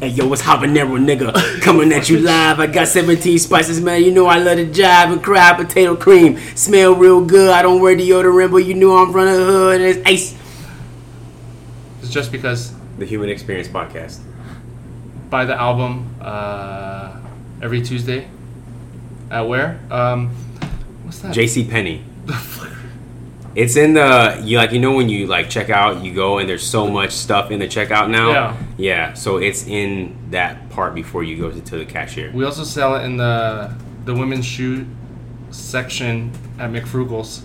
Hey yo, it's habanero nigga coming at you live. I got 17 spices, man. You know I love to jive and cry potato cream. Smell real good. I don't wear deodorant, but you know I'm running the hood and it's ace. It's just because The Human Experience Podcast. buy the album uh, every Tuesday. At where? Um, what's that? JC Penney. It's in the you like you know when you like check out you go and there's so much stuff in the checkout now. Yeah. Yeah. So it's in that part before you go to, to the cashier. We also sell it in the the women's shoe section at Mac Frugal's.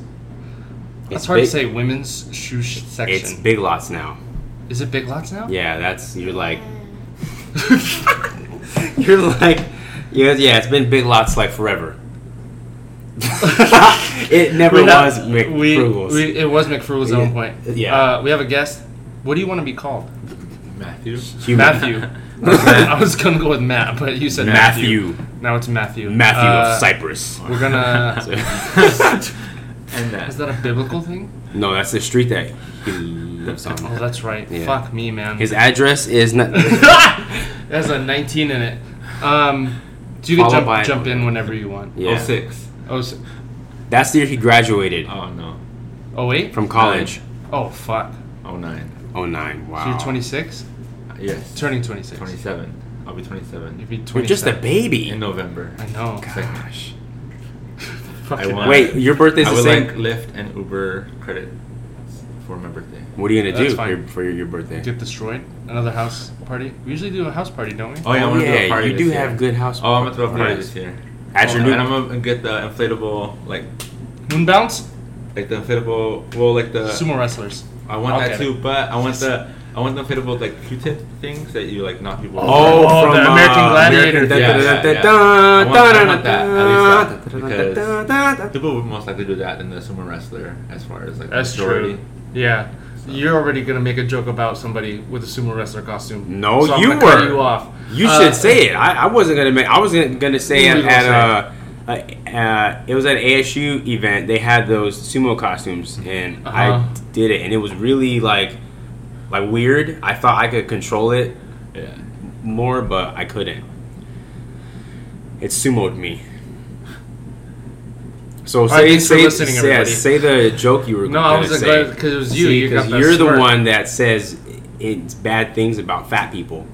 It's It's hard big- to say women's shoe sh- section. It's Big Lots now. Is it Big Lots now? Yeah, that's you're like you're like yeah yeah. It's been Big Lots like forever. it never We was have- Mac Frugal's. We, we, it was Mac Frugal's at one point. Yeah. Uh, we have a guest. What do you want to be called? Matthew. Human. Matthew. I was gonna go with Matt, but you said Matthew. Matthew. Now it's Matthew. Matthew Uh, of Cyprus. We're gonna. And that. Is that a biblical thing? No, that's the street that he lives on. Oh, that's right. Yeah. Fuck me, man. His address is not. it has a 19 in it. Um, so you can Followed jump jump in whenever you want. Yeah. 06. Oh, s- That's the year he graduated Oh no. oh wait. from college. Oh fuck. 09. Oh nine. Wow. So you're 26, Yes. turning 26. 27. I'll be 27 You'd be You're just a baby. in November. I know. Gosh. Fucking- want- Wait, your birthday's I the would same. like Lyft and Uber credit for my birthday. what are you gonna That's do fine. for, for your, your birthday? Get destroyed. Another house party. We usually do a house party, don't we? Oh yeah, I Oh, want to yeah, party you do this have year. good house Oh, I'm gonna throw a party parties. this year. At oh, your new- and I'm gonna get the inflatable, like, Moon bounce. like the inflatable. Well, like the. Sumo wrestlers. I want I'll that too, it. but I want the. I want them the inflatable like Q-tip things that you like knock people. Oh, Oh, from the uh, American Gladiator. American- Yeah, yeah, yeah. I want- I want that, at least that, People would most likely do that than the sumo wrestler, as far as like That's majority. true. Yeah. You're already gonna make a joke about somebody with a sumo wrestler costume. No, so I'm you gonna cut were. you off. You Uh, should say it. I, I wasn't gonna make. I was gonna, gonna say What at, were you gonna at uh, uh, uh, it was at ASU event. They had those sumo costumes, and Uh-huh. I did it, and it was really like like weird. I thought I could control it Yeah. more, but I couldn't. It sumoed me. So say for say say, everybody. say the joke you were. No, I wasn't say. because it was you. See, you 'cause the you're the smirk. one that says it's bad things about fat people.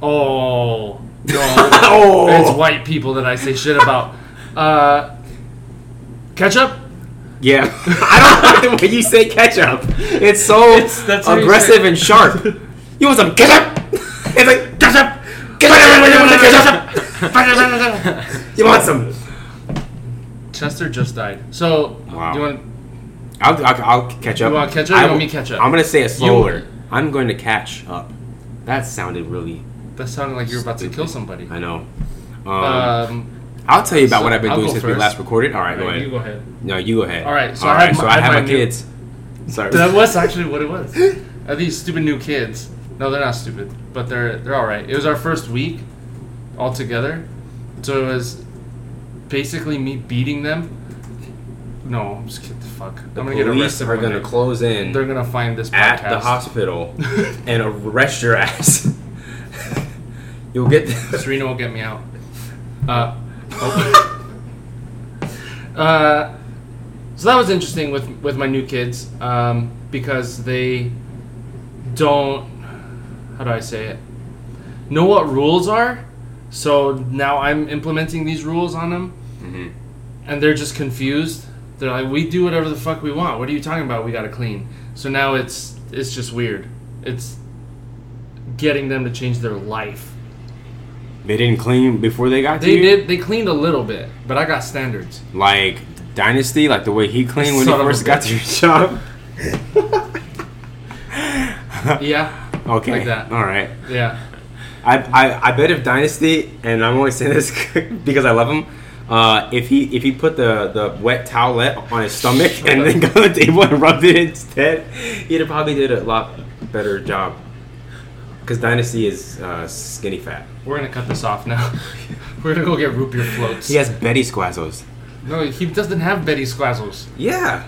Oh no! Oh. It's white people that I say shit about. Uh, ketchup. Yeah, I don't like the way you say ketchup. It's so It's- aggressive and sharp. You want some ketchup? It's like ketchup. Ketchup. You want some? Chester just died. So Wow. do you want? I'll, I'll, I'll catch up. You want ketchup I you want me ketchup? I'm gonna say it slower. I'm going to catch up. That sounded really. That sounded like you were about to kill somebody. I know. Um, Um, I'll tell you about so what I've been I'll doing since we last recorded. All right, go ahead. you go ahead. No, you go ahead. All right, so All I have right, my- so I I have my my new- kids. Sorry. That was actually what it was. Are these stupid new kids? No, they're not stupid, but they're they're all right. It was our first week all together, so it was basically me beating them. No, I'm just kidding. Fuck. The I'm gonna get arrested. are gonna day. close in They're gonna find this at podcast. the hospital and arrest your ass. You'll get. Serena will get me out. Uh. uh, so that was interesting with with my new kids um, because they don't. How do I say it? Know what rules are. So now I'm implementing these rules on them, Mhm. and they're just confused. They're like, "We do whatever the fuck we want. What are you talking about? We gotta clean." So now it's it's just weird. It's getting them to change their life. They didn't clean before they got to They did. They cleaned a little bit, but I got standards. Like Dynasty, like the way he cleaned when Son he first got to your shop. Yeah. Okay. Like that. All right. Yeah. I, I, I bet if Dynasty, and I'm only saying this because I love him, uh, if he if he put the, the wet towelette on his stomach and then got on the table and rubbed it instead, he'd have probably did a lot better job. Because Dynasty is uh, skinny fat. We're gonna cut this off now. We're gonna go get root beer floats. He has Betty Squazzles. No, he doesn't have Betty Squazzles. Yeah,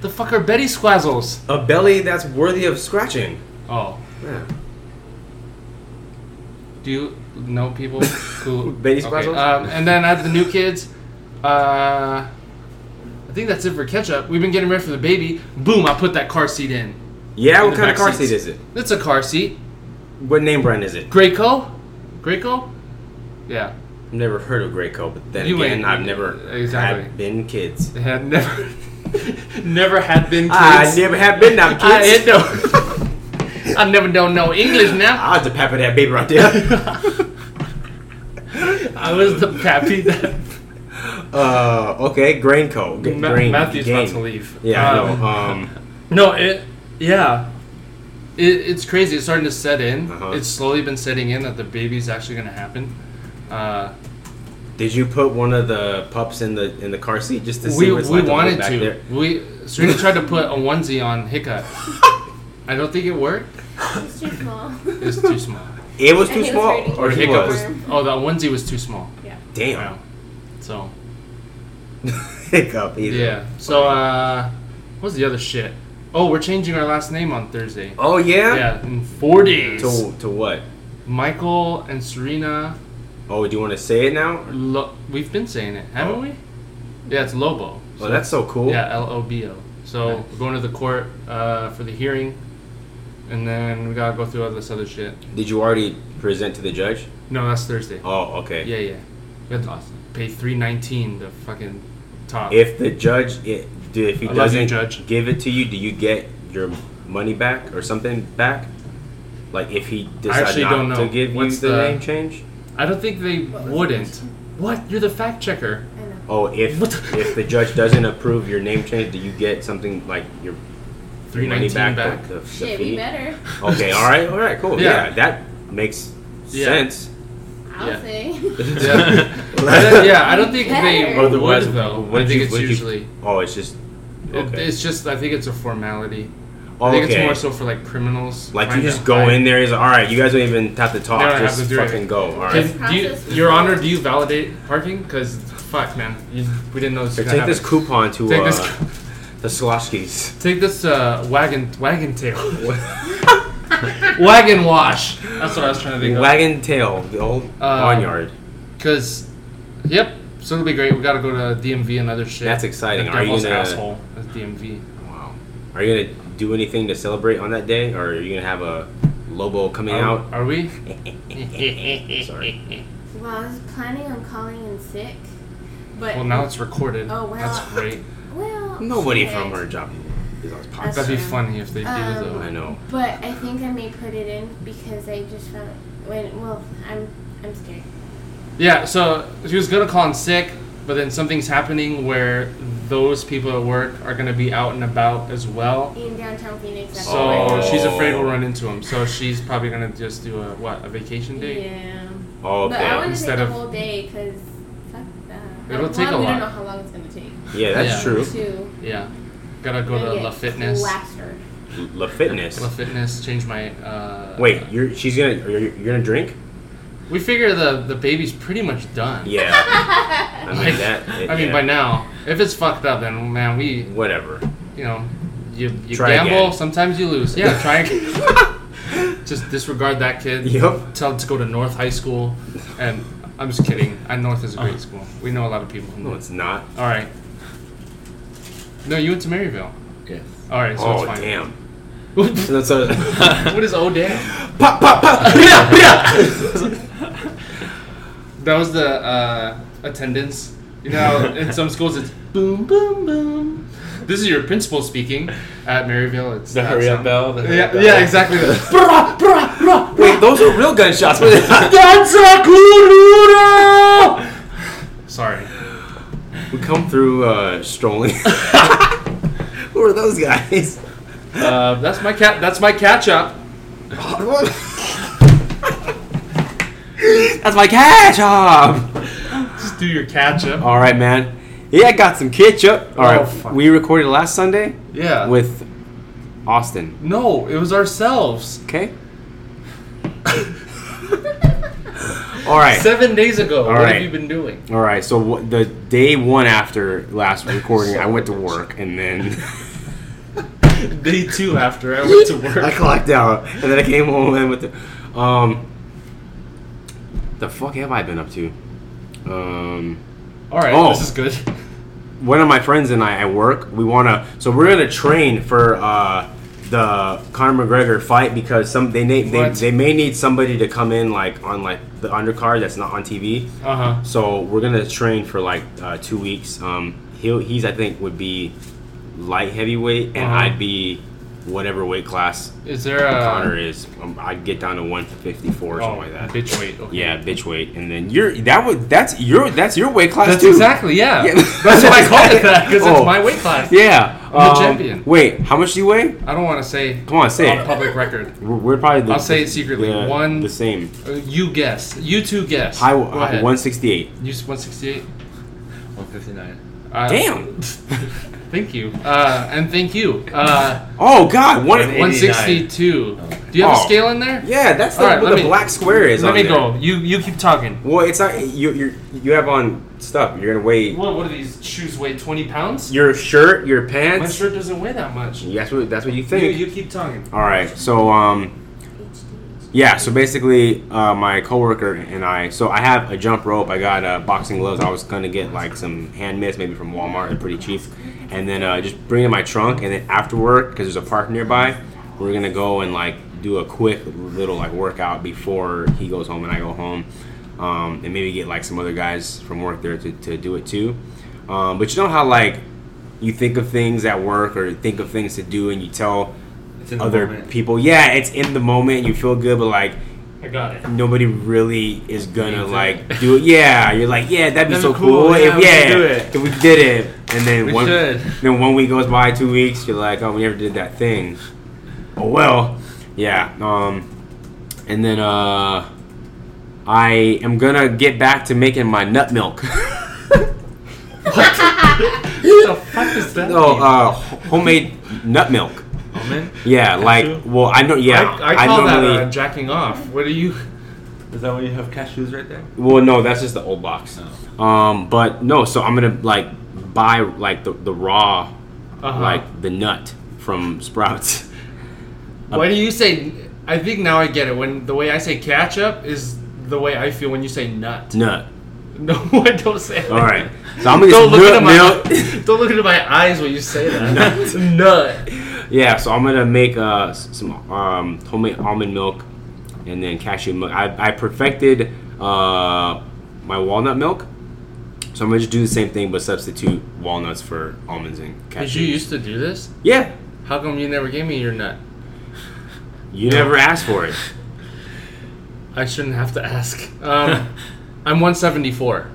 The fuck are Betty Squazzles? a belly that's worthy of scratching. Oh. Yeah. Do you know people who? Betty's okay. Um, and then I have the new kids. Uh, I think that's it for ketchup. We've been getting ready for the baby. Boom! I put that car seat in. Yeah, In what kind of car seats. seat is it? It's a car seat. What name brand is it? Graco. Graco. Yeah. I've never heard of Graco, but then You again, I've never exactly. had been kids. They had never, never had been kids. I never have been now, kids. I had no. I never don't know English now. I was the papa that baby right there. I was the pappy that uh, okay, Grainco. G- Ma- grain, Matthew's game. about to leave. Yeah, Um, know. Um, No, it. Yeah. It, it's crazy. It's starting to set in. Uh-huh. It's slowly been setting in that the baby's actually going to happen. Uh, did you put one of the pups in the in the car seat just to see we what it's we like to wanted look back to. there? We Serena tried to put a onesie on Hiccup. I don't think it worked. It's too small. It's too small. It was too think it was small, or Or Hiccup was. was. Oh, the onesie was too small. Yeah. Damn. Yeah. So Hiccup. Either. yeah. So uh, what's the other shit? Oh, we're changing our last name on Thursday. Oh yeah. Yeah, in four days. To to what? Michael and Serena. Oh, do you want to say it now? Lo- we've been saying it, haven't Oh. we? Yeah, it's Lobo. Oh, that's so cool. Yeah, L O B O. So we're going to the court uh, for the hearing, and then we gotta go through all this other shit. Did you already present to the judge? No, that's Thursday. Oh, okay. Yeah, yeah. We have to pay three nineteen to fucking top. If the judge, it, do, if he I doesn't Judge. give it to you, do you get your money back or something back? Like if he decides not don't know. to give What's you the, the- name change? I don't think they What wouldn't. question? What? You're the fact checker. Oh, if the- if the judge doesn't approve your name change, do you get something like your Three your money nineteen back? back. The, the, the Shit, we better. Okay, all right, all right, cool. Yeah, Yeah. that makes Yeah. sense. I'll Yeah. say. Yeah. I don't, yeah, I don't think they Better. would Otherwise, though. what I did think you- it's what you- usually. Oh, it's just It, okay. it's just. I think it's a formality. Oh, I think okay. it's more so for like criminals. Like you trying to just go hide. in there. Is all right. You guys don't even have to talk. They don't have just to do it. fucking go. All Can- do you, process Your Honor, do you validate parking? Because fuck, man, you, we didn't know this. So was take gonna this happen. coupon to Take uh, this. the Sloshkis. Take this uh, wagon wagon tail. wagon wash. That's what I was trying to think of. Wagon tail, the old Um, barnyard. Cause, yep. So it'll be great. We gotta go to DMV and other shit. That's exciting. The Are you devil's gonna- asshole. That's DMV. Wow. Are you gonna do anything to celebrate on that day, or are you gonna have a Lobo coming Are, out? are we? Sorry. Well, I was planning on calling in sick, but Well, now it's recorded. Oh, wow. That's great. well, Nobody okay. from her job is on podcast. That'd be funny if they do Um, though. I know. But I think I may put it in because I just found when well I'm I'm scared. Yeah, so she was gonna call in sick, but then something's happening where those people at work are gonna be out and about as well. In downtown Phoenix. that's So where I she's afraid we'll run into them. So she's probably gonna just do a what a vacation day. Yeah. Oh, But I okay. want to Instead take the of- whole day because fuck that. It'll Like, take one, a we lot. don't know how long it's gonna take. Yeah, that's Yeah. true. Two. Yeah, gotta go gonna LA Fitness. Plastered. LA Fitness. LA Fitness. Change my. Uh, Wait, you're she's gonna you're, you're gonna drink? We figure the the baby's pretty much done. Yeah. I mean Like, that. I mean, yeah. by now, if it's fucked up, then man, we, Whatever. you know, you you Try gamble. again. Sometimes you lose. Yeah, try again. just disregard that kid. Yep. Tell him to go to North High School, and I'm just kidding. I North is a great uh-huh. school. We know a lot of people from No, it's not. All right. No, you went to Maryville. Yes. All right, so oh it's fine. damn. what That's a, is oh damn? pop pop pop. That was the uh, attendance. You know, in some schools it's boom, boom, boom. This is your principal speaking. At Maryville, it's The hurry up bell. Hurry Yeah, up bell. yeah, exactly. Brah, brah, brah. Wait, those are real gunshots. That's a Kuduro! Sorry. we come through uh, strolling. Who are those guys? Uh, that's my cat. That's my catch up. That's my catch up. Just do your catch up. All right, man. Yeah, I got some ketchup. All right, Oh, fuck. we recorded last Sunday Yeah. with Austin. no, it was ourselves. Okay. All right. Seven days ago. All what right. have you been doing? All right. So wh- the day one after last recording, I went to work, and then Day two after I went to work, I clocked out, and then I came home and went to. Um, the fuck have I been up to? Um, All right, Oh. this is good. one of my friends and I at work, we want to. So we're gonna train for uh, the Conor McGregor fight because some they, na- they they may need somebody to come in like on like the undercard that's not on TV. Uh huh. So we're gonna train for like uh, two weeks. Um, he'll he's I think would be light heavyweight, and Uh-huh. I'd be whatever weight class Is there a Conor is. Um, I'd get down to 154 or oh, something like that. bitch weight? Okay. Yeah, bitch weight, and then you're that would that's your that's your weight class That's too. exactly yeah. Yeah. That's why I called it that because Oh. it's my weight class. Yeah, I'm the um, champion. Wait, how much do you weigh? I don't want to say Come on, say on it. public record. We're, we're probably. The, I'll say it secretly. the- One- the same. Uh, you guess. You two guess. High, Go uh, 168. You one sixty eight. 159. Uh, Damn. Thank you. Uh, and thank you. Uh, Oh God, one. One sixty two. Do you have Oh. a scale in there? Yeah, that's the, All right, what the me- black square is. Let on me there. go. You you keep talking. Well, it's not you. You you have on stuff. You're gonna weigh What what do these shoes weigh? Twenty pounds? your shirt, your pants. My shirt doesn't weigh that much. You That's what that's what you think. you keep talking. All right, so um, yeah, so basically, uh, my coworker and I. So I have a jump rope. I got uh, boxing gloves. I was gonna get like some hand mitts, maybe from Walmart. They're pretty cheap. And then uh, just bring in my trunk. And then after work, because there's a park nearby, we're gonna go and like do a quick little like workout before he goes home and I go home. Um, and maybe get like some other guys from work there to, to do it too. Um, but you know how like you think of things at work or think of things to do, and you tell It's in the other moment. people. Yeah, it's in the moment. You feel good, but like I got it. nobody really is gonna Means it. like do it. Yeah, you're like, yeah, that'd be That'd so be cool. cool. if, Yeah, we yeah, do it. if we did it, and then We one, should. then one week goes by, two weeks, you're like, oh, we never did that thing. Oh well, yeah. Um, and then uh, I am gonna get back to making my nut milk. What the fuck is that? no, mean? uh, homemade nut milk. Yeah, like, Cashew? well, I know, yeah, I, I call normally. that uh, jacking off. What do you? Is that why you have cashews right there? Well, no, that's just the old box. Um, but no, so I'm gonna like buy like the, the raw, Uh-huh. like the nut from Sprouts. Why do you say? I think now I get it. When the way I say ketchup is the way I feel when you say nut. nut. No, I don't say. It All right. So I'm gonna Don't look nut into my don't look into my eyes when you say that. nut. Yeah, so I'm gonna make uh some um homemade almond milk, and then cashew milk. I I perfected uh my walnut milk. So I'm gonna just do the same thing, but substitute walnuts for almonds and cashews. Did you used to do this? Yeah, How come you never gave me your nut? you never asked for it. I shouldn't have to ask. Um, I'm 174.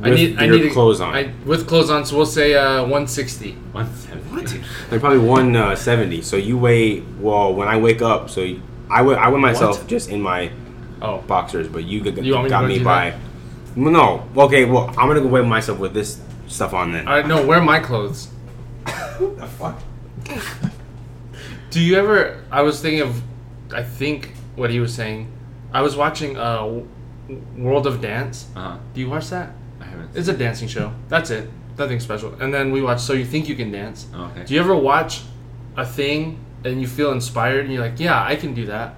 I With need I need to- clothes on. I, with clothes on, so we'll say uh, 160. One seventy. They're probably one uh. So you weigh well when I wake up. So you, I weigh I weigh myself What? just in my Oh, boxers, but you, g- You want me got me by. Well, no, okay. Well, I'm gonna go weigh myself with this stuff on then. I no. Wear my clothes. the fuck? Do you ever? I was thinking of. I think what he was saying. I was watching uh, World of Dance. Uh huh. Do you watch that? Haven't. It's a dancing show. That's it. Nothing special. And then we watch So You Think You Can Dance. Oh, okay. Do you ever watch a thing and you feel inspired and you're like, yeah, I can do that.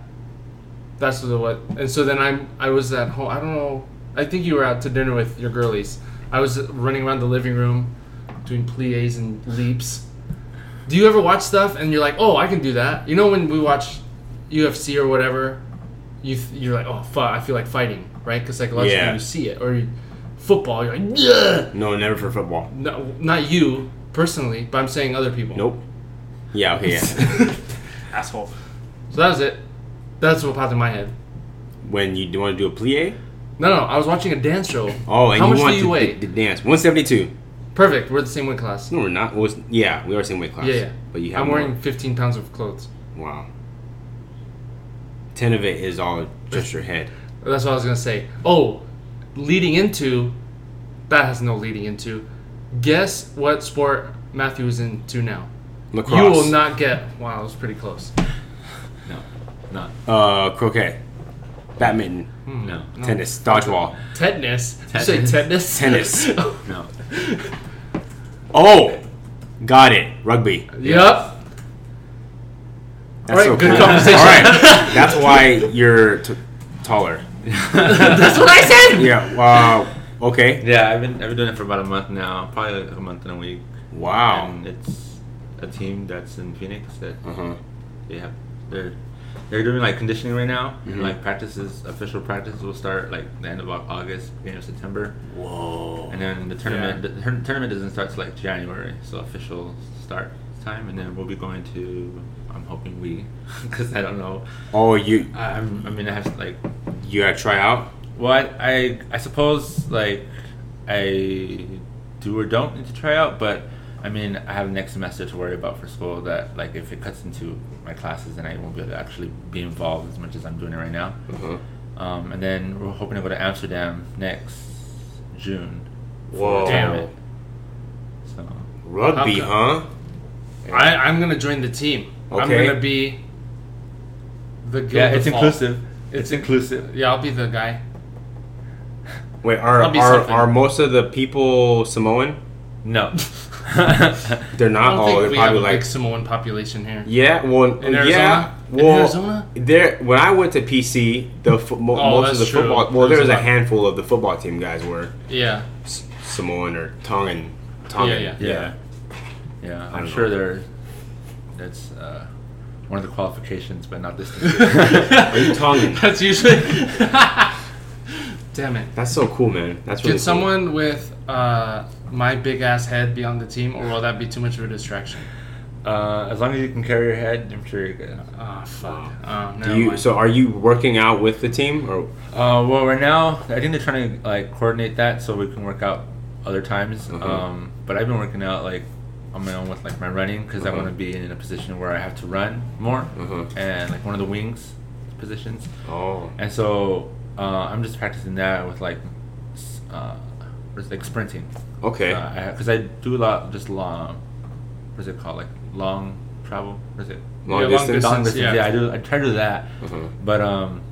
That's the what. And so then I'm. I was at home. I don't know. I think you were out to dinner with your girlies. I was running around the living room, doing plies and leaps. Do you ever watch stuff and you're like, oh, I can do that? You know when we watch UFC or whatever, you th- you're like, oh fuck, I feel like fighting, right? Because psychologically Yeah. you see it. Or you, football, you're like, yeah. No, never for football. No, not you personally, but I'm saying other people. Nope. Yeah. Okay. Yeah. asshole. So that was it. That's what popped in my head. when you do want to do a plie? No, no, I was watching a dance show. Oh, and How you much want do you to, weigh? to dance? One seventy two. Perfect. We're the same weight class. No, we're not. Well, it's- yeah, we are same weight class. Yeah, yeah. But you have I'm more. wearing 15 pounds of clothes. Wow. Ten of it is all just your head. That's what I was gonna say. Oh, leading into that has no leading into. Guess what sport Matthew is into now? Lacrosse. You will not get. Wow, it was pretty close. No. Not. Uh, croquet, badminton, Hmm, No. no. tennis, dodgeball. Tetanus. Did you say tetanus? Tennis. No. Oh, got it. Rugby. Yep. That's Alright, good cool. conversation. All right, that's why you're t- taller. That's what I said. Yeah. Wow. Okay. Yeah, I've been I've been doing it for about a month now, probably like a month and a week. Wow. And it's a team that's in Phoenix that Uh huh. they have they're they're doing like conditioning right now. Mhm. And, like practices, official practices will start like the end of August, beginning of September, Whoa. and then the tournament the tour- tournament doesn't start till like January, so official start time, and then we'll be going to. I'm hoping we, because I don't know. Oh, you I, I'm, I mean, I have like you gotta try out. Well, I, I, I suppose like I do or don't need to try out, but I mean I have next semester to worry about for school. That like if it cuts into my classes, then I won't be able to actually be involved as much as I'm doing it right now. Uh huh. Um, and then we're hoping to go to Amsterdam next June. for a Whoa. So Rugby, How huh? I, I'm gonna join the team. I'm gonna be the guy. yeah, it's default. inclusive. It's inclusive. Yeah, I'll be the guy. Wait, are I'll be are, something. are most of the people Samoan? No. They're I not. don't Oh, think they're we have probably a like big Samoan population here. yeah. Well, In yeah. Arizona? In Well, Arizona? there when I went to PC, the fo- mo- Oh, most of the true. football. Well, there There's was a a lot. handful of the football team guys were Yeah. S- Samoan or Tongan. Tongan. Yeah, Yeah. Yeah, I I'm don't sure know. there. That's uh, one of the qualifications, but not this. Are you Tongan? That's usually. Damn it. That's so cool, man. That's really Can cool. someone with uh, my big ass head be on the team, or will that be too much of a distraction? uh, as long as you can carry your head, I'm sure you're good. Ah, fuck. Wow. Oh, Do you? So, are you working out with the team, or Uh, well, right now, I think they're trying to like coordinate that so we can work out other times. Uh-huh. Um, but I've been working out like on my own with like my running because I want to be in a position where I have to run more Uh-huh. and like one of the wings positions. oh, And so uh, I'm just practicing that with like, uh, what's like sprinting. okay, Because I, do a lot of just long. What's it called? Like long travel. What is it? long Yeah, long distance. Long Distance, distance. yeah. Yeah, I do. I try to do that, Uh-huh. but um,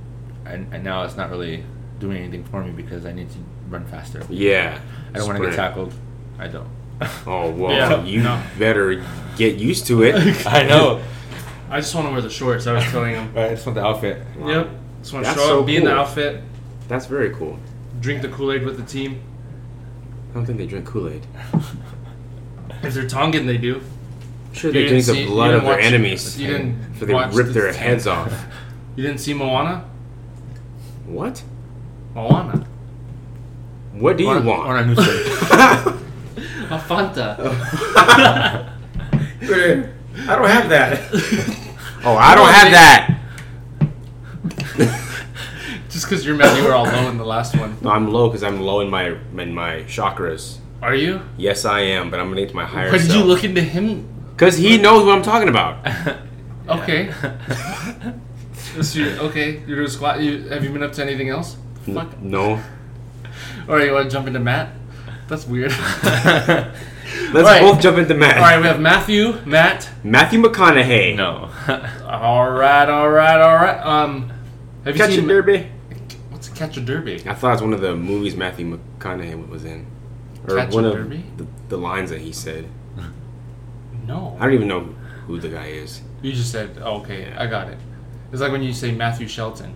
and, and now it's not really doing anything for me because I need to run faster. Yeah, I don't want to get tackled. I don't. Oh well, Yeah, you no. better get used to it. I know. I just want to wear the shorts. I was telling him. I just want the outfit. Yep. Just want to That's show so up, be in the outfit, That's very cool. drink the Kool Aid with the team. I don't think they drink Kool Aid. If they're Tongan, they do. Sure, You they didn't drink see- the you blood didn't of their watch- enemies. you didn't so they watch rip the- their heads off. You didn't see Moana? What? Moana. What do you On, want? on our new shirt. A Fanta. I don't have that. oh, I don't have that. Just because you're mad you were all low in the last one. No, I'm low because I'm low in my in my chakras. Are you? Yes, I am, but I'm gonna get to my higher Why did you self. look into him? Because he knows what I'm talking about. Okay. So you- okay, you're doing squat. You, have you been up to anything else? Fuck. No. All right, you want to jump into Matt? That's weird. Let's Alright. both jump into Matt. all right, we have Matthew, Matt. Matthew McConaughey. no. All right, all right, all right. Um, have you Catch a seen Derby. What's catch a derby? I thought it was one of the movies Matthew McConaughey was in. Or Catch a one of Derby? the, the lines that he said. No. I don't even know who the guy is. You just said, oh, okay, I got it. It's like when you say Matthew Shelton.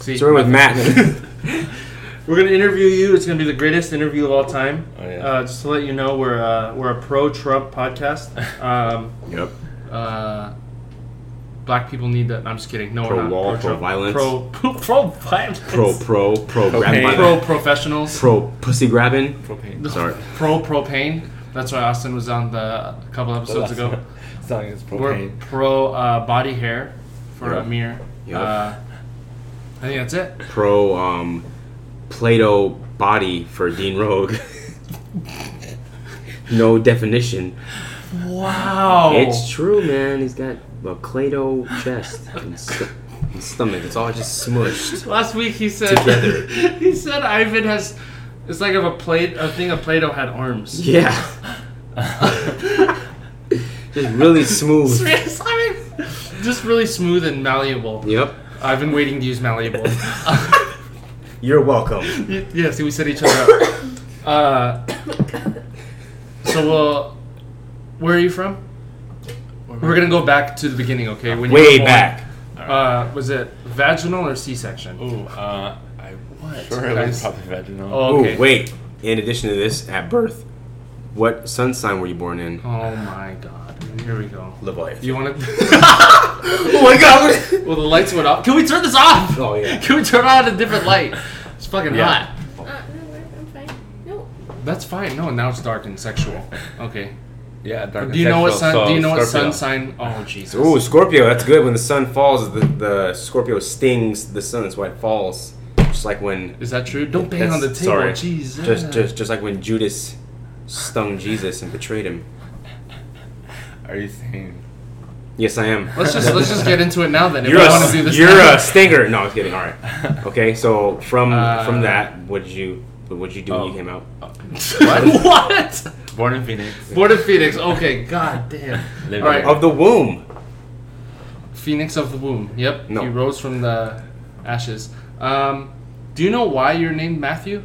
See, Starting with Matt. We're gonna interview you. It's gonna be the greatest interview of all time. Oh, yeah. uh, just to let you know, we're uh, we're a pro-Trump podcast. Um, yep. uh, black people need that. I'm just kidding. No, we're not. Pro-wall, Pro-Trump. pro-violence. Pro pro violence. Pro pro pro grab Propane. by pro the- professionals. pro pussy grabbing. Propane. Sorry. Pro propane. That's why Austin was on the a couple episodes ago. Selling is We're propane. pro uh, body hair for Yep. Amir. Yep. Uh, I think that's it. Pro um Play-Doh body for Dean Rogue. no definition. Wow. It's true, man. He's got a Play-Doh chest and, st- and stomach. It's all just smushed. Last week he said Together. he said Ivan has it's like if a plate a thing of Play-Doh had arms. Yeah. just really smooth. Serious, I mean, just really smooth and malleable. Yep. I've been waiting to use malleable. You're welcome. Y- yeah, see, we set each other up. Uh, so, we'll, where are you from? We're gonna go back to the beginning, okay? When you were Way born. back. Uh, was it vaginal or C-section? Ooh, uh, I What? sure was Guys? probably vaginal. Oh, okay. Ooh, wait. In addition to this, at birth, what sun sign were you born in? Oh my god. Here we go. Leviathan. You want to? oh my god! well, the lights went off. Can we turn this off? Oh, yeah. Can we turn on a different light? It's fucking Yeah. hot. Uh, no, I'm fine. No. That's fine. No, now it's dark and sexual. Okay. Yeah, dark Do you know what sun? sexual, do you so know what Scorpio. sun sign? Oh Jesus. Ooh, Scorpio. That's good. When the sun falls, the, the Scorpio stings the sun. That's why it falls. Just like when. Is that true? Don't bang on the table. sorry. Jesus. Just, just, just like when Judas stung Jesus and betrayed him. Are you saying? Yes, I am. Let's just let's just get into it now then. If You're we a, want to do this. you're now. a stinger. No, I'm kidding. All right. Okay, so from Uh, from that, what did you what did you do when you Oh. came out? what? what? Born in Phoenix. Born in Phoenix. Okay. God damn. Live All right. Of the womb. Phoenix of the womb. Yep. No. He rose from the ashes. Um, do you know why you're named Matthew?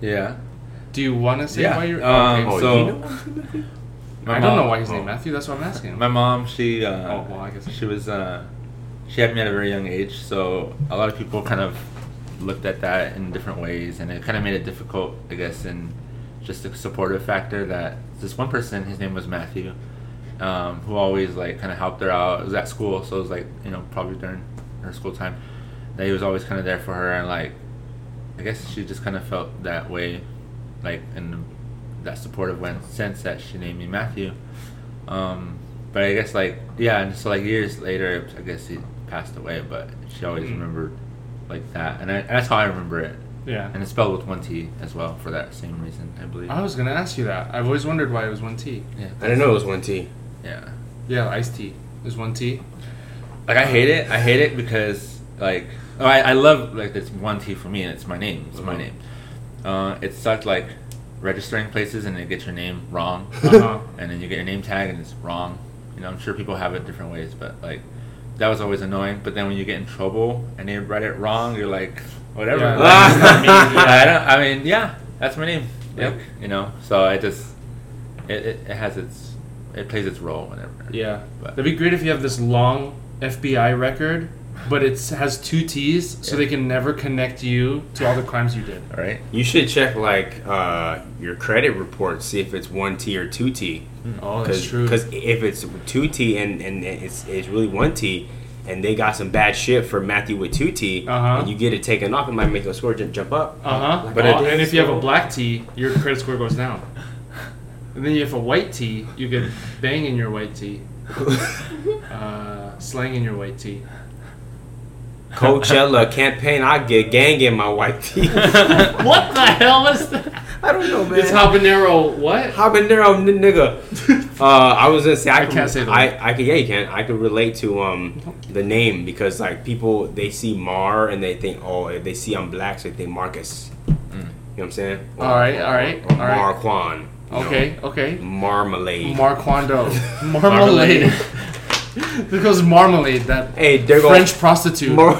Yeah. Do you want to say Yeah. why you're? Um, okay. Oh, so- you know? I don't know why he's named oh. Matthew. That's what I'm asking. My mom, she uh, Oh, well, I guess- she was uh, she had me at a very young age, so a lot of people kind of looked at that in different ways, and it kind of made it difficult, I guess, in just a supportive factor that this one person, his name was Matthew, um, who always like kind of helped her out. It was at school, so it was like you know probably during her school time that he was always kind of there for her, and like I guess she just kind of felt that way, like in that supportive sense that she named me Matthew. Um, but I guess like yeah, and so like years later, I guess he passed away, but she always Mm. remembered like that, and, I, and that's how I remember it. Yeah. And it's spelled with one T as well for that same reason, I believe. I was gonna ask you that. I've always wondered why it was one T. yeah, I didn't know it was one T. yeah. Yeah, iced tea is one T. Like I hate it. I hate it because like oh, I, I love like this one T for me, and it's my name. It's my Mhm. name. Uh, it sucked like registering places and it gets your name wrong, Uh-huh. and then you get your name tag and it's wrong. You know, I'm sure people have it different ways, but like that was always annoying. But then when you get in trouble and they write it wrong, you're like, whatever. Yeah, that's not me. I don't. I mean, yeah, that's my name. Yep. Like, you know, so it just it, it, it has its it plays its role whenever. Yeah. But- That'd be great if you have this long FBI record, but it has two T's, so Yeah. they can never connect you to all the crimes you did. All right. You should check like uh, your credit report, see if it's one T or two T. Oh, that's true. Because if it's two T and, and it's, it's really one T, and they got some bad shit for Matthew with two T, Uh-huh. and you get it taken off, it might make your score ju- jump up. Uh huh. Like, But oh, and if you have a black T, your credit score goes down. And then you have a white T, you get bang in your white T, uh, slang in your white T. Coachella campaign, I get gang in my white tee. what the hell is that? I don't know, man. It's habanero. What? Habanero n- nigga. Uh, I was gonna say I, I can, can't say the I. I can yeah you can I can relate to um the name because like people they see Mar and they think oh if they see I'm black so they think Marcus. You know what I'm saying? All right, all right, Or all right. Marquand. you know, Okay, okay. Marmalade. Marquando. Marmalade. because marmalade, that hey, there French prostitute. Mar-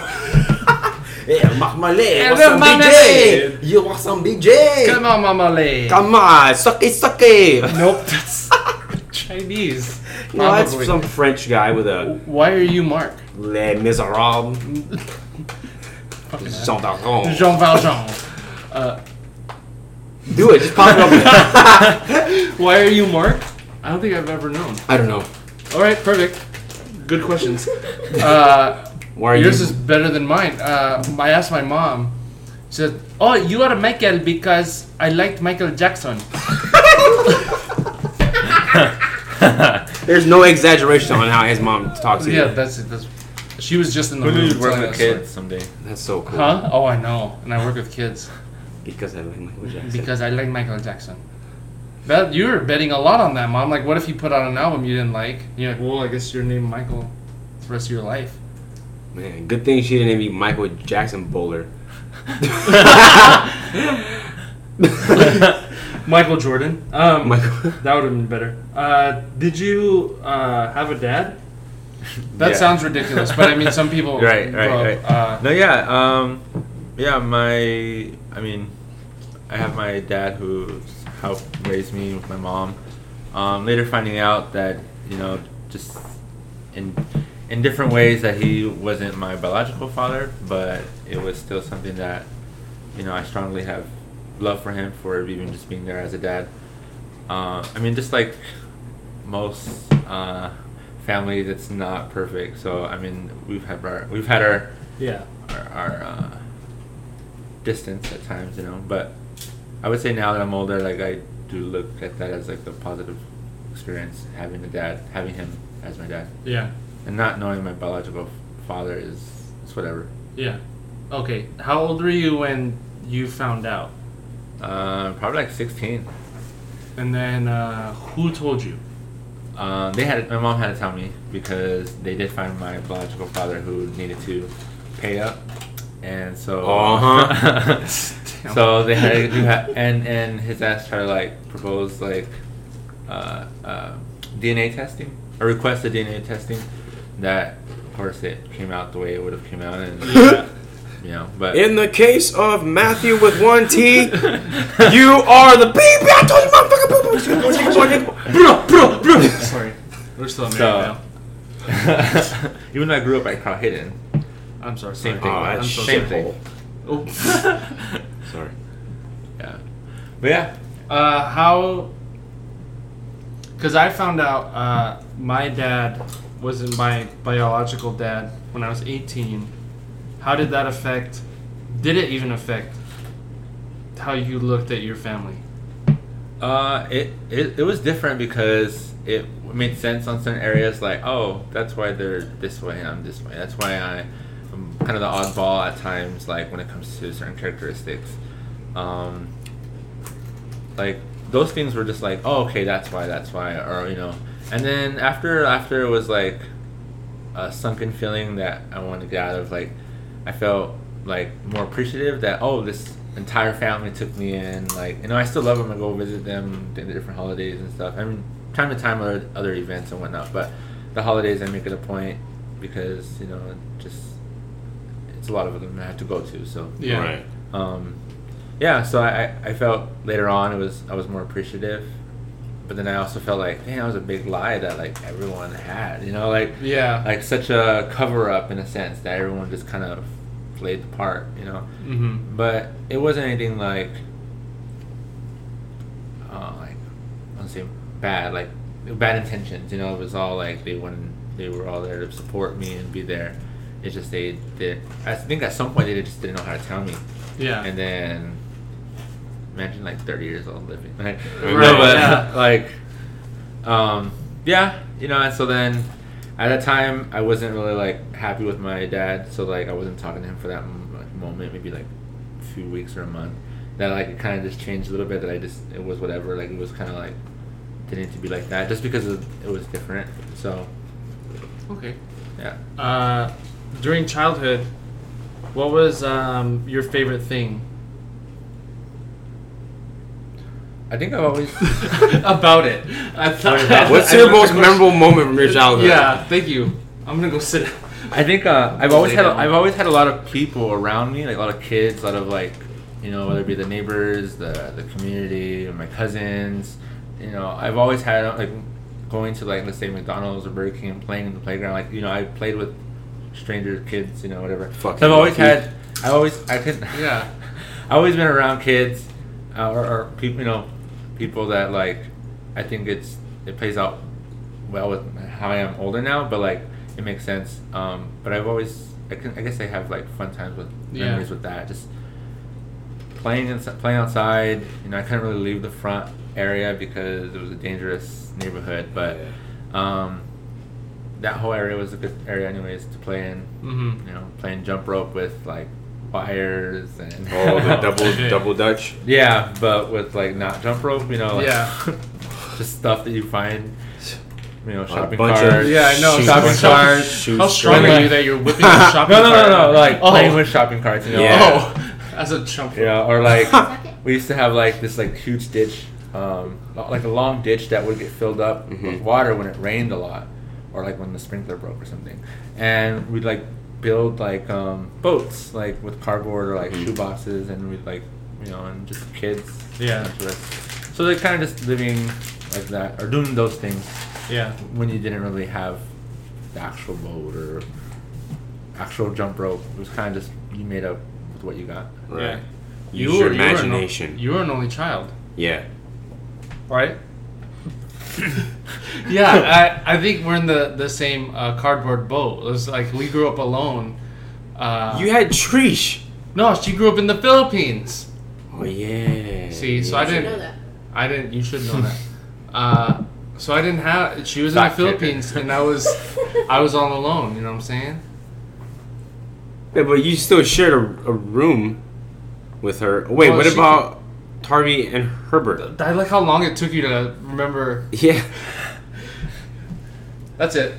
yeah, marmalade. Yeah, some big marmalade. J? You want some big J? Come on, marmalade. Come on, suck it, suck it. Nope, that's Chinese. No, that's Probably. some French guy with a Why are you Mark? Les Miserables. Jean d'Argon. Jean Valjean. Uh, Do it, just pop it up. why are you Mark? I don't think I've ever known. I don't know. All right, perfect. Good questions. Uh, Why are yours you? is better than mine. Uh, I asked my mom. She said, "Oh, you are Michael because I liked Michael Jackson." There's no exaggeration on how his mom talks to him. yeah, that's it. That's, she was just in the mood you'd work with kids someday? That's so cool. Huh? Oh, I know. And I work with kids Because I like Michael Jackson. because I like Michael Jackson. Bet you were betting a lot on that, mom. Like, what if you put out an album you didn't like? You're like, well, I guess you're named Michael the rest of your life. Man, good thing she didn't be Michael Jackson bowler. Michael Jordan. Um, Michael. that would have been better. Uh, did you uh, have a dad? That Yeah. sounds ridiculous, but I mean, some people. Right, right, grow up, right. Uh, No, yeah, um, yeah. My, I mean, I have my dad who helped raise me with my mom. Um, later finding out that you know, just in in different ways that he wasn't my biological father, but it was still something that you know I strongly have love for him for even just being there as a dad. Uh, I mean, just like most uh, families, it's not perfect. So I mean, we've had our we've had our Yeah. our, our uh, distance at times, you know. But I would say now that I'm older, like I do look at that as like the positive experience having a dad, having him as my dad, Yeah. And not knowing my biological father is it's whatever. Yeah. Okay. How old were you when you found out? Uh, probably like 16. And then uh, who told you? Um, they had my mom had to tell me because they did find my biological father who needed to pay up, and so Uh-huh. so they had to do ha- and and his ass tried to like propose like uh, uh, DNA testing or request a DNA testing that of course it came out the way it would have came out and Yeah. you know but In the case of Matthew with one T, you are the baby. I told you, motherfucker. bro, bro, bro. Sorry. We're still married So- now. even though I grew up at Crow Hidden I'm sorry. Same sorry. thing. Oh, I'm so same sorry. thing. Oh. Sorry. yeah but yeah Uh, how? Because I found out uh, my dad wasn't my biological dad when I was 18. How did that affect? Did it even affect how you looked at your family? Uh, it, it it was different because it made sense on certain areas. Like, oh, that's why they're this way and I'm this way. That's why I, am kind of the oddball at times. Like when it comes to certain characteristics, um, like those things were just like, oh, okay, that's why, that's why, or you know. And then after after it was like a sunken feeling that I wanted to get out of. Like, I felt like more appreciative that oh, this entire family took me in. Like, you know, I still love them. I go visit them in the different holidays and stuff. I mean, time to time other other events and whatnot. But the holidays, I make it a point because you know, just it's a lot of them I have to go to. So Yeah. Right. um, yeah, so I, I I felt later on it was I was more appreciative, but then I also felt like man, that was a big lie that like everyone had, you know, like Yeah. like such a cover up in a sense that everyone just kind of played the part, you know. mm-hmm. But it wasn't anything like, uh, like I don't say bad, like bad intentions. You know, it was all like they wouldn't, they were all there to support me and be there. It's just they did. I think at some point they just didn't know how to tell me, Yeah. and then imagine like thirty years old living. Right? Right, No, but yeah. like, um, yeah, you know. And so then at that time I wasn't really like happy with my dad, so like I wasn't talking to him for that like, moment, maybe like a few weeks or a month. That like it kind of just changed a little bit. That I just it was whatever. Like it was kind of like didn't need to be like that just because it was different. So Okay. yeah. Uh, during childhood, what was um, your favorite thing I think I've always about it? I thought. What's I your most memorable moment from your childhood? Yeah. Thank you. I'm gonna go sit. I think uh, I've always had a, down. I've always had a lot of people around me, like a lot of kids, a lot of like, you know, whether it be the neighbors, the the community, or my cousins. You know, I've always had like going to like let's say McDonald's or Burger King and playing in the playground. Like you know, I played with stranger kids, you know, whatever. Fucking so I've always lucky. had. I always I could. Yeah. I've always been around kids, uh, or, or people, you know, people that like. I think it's it plays out well with how I am older now, but like it makes sense. Um, but I've always, I, can, I guess I have like fun times with Yeah. memories with that. Just playing inside, playing outside. You know, I couldn't really leave the front area because it was a dangerous neighborhood, but um, that whole area was a good area, anyways, to play in. Mm-hmm. You know, playing jump rope with like wires and Oh, the double double dutch. yeah, but with like not jump rope, you know, like, Yeah. just stuff that you find, you know, shopping carts. Yeah, I know. Shopping carts. How strong are you that you're whipping a shopping no, no, no, no, like oh. playing with shopping carts, you know. Yeah. Oh, as a chump. You know, or like we used to have like this like huge ditch, um, like a long ditch that would get filled up with Mhm. water when it rained a lot, or like when the sprinkler broke or something, and we'd like build like um, boats like with cardboard or like Mhm. shoe boxes, and we'd like you know, and just kids. Yeah. bunch of us. So they're kind of just living like that or doing those things Yeah. when you didn't really have the actual boat or actual jump rope. It was kind of just you made up with what you got. Right. You Use your were- you were an imagination. You were an only child, yeah. right? yeah, I, I think we're in the the same uh, cardboard boat. It was like we grew up alone. Uh, You had Trish. no, she grew up in the Philippines. Oh yeah. See, so Yeah. I didn't. know that. I didn't. You should know that. Uh, so I didn't have. She was Fact in the checker. Philippines, and I was, I was all alone. You know what I'm saying? Yeah, but you still shared a, a room with her. Wait, Well, what she- about Tarby and Herbert? I like how long it took you to remember. Yeah. That's it.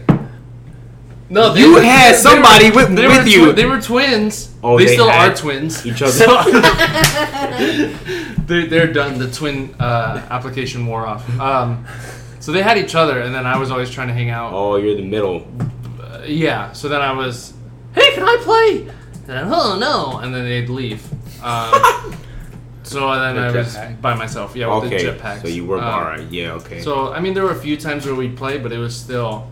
No, You had they somebody with- they with were you. they were twins. Oh, they, they still had are twins. each other? So- they're, they're done. The twin uh, application wore off. Um, so they had each other, and then I was always trying to hang out. Oh, you're the middle. Uh, yeah. So then I was, hey, can I play? And then, oh no, and then they'd leave. Um, so then The I was jetpack. by myself. Yeah, with Okay. the jetpacks. So you were Um, alright. Yeah. Okay. So I mean, there were a few times where we'd play, but it was still.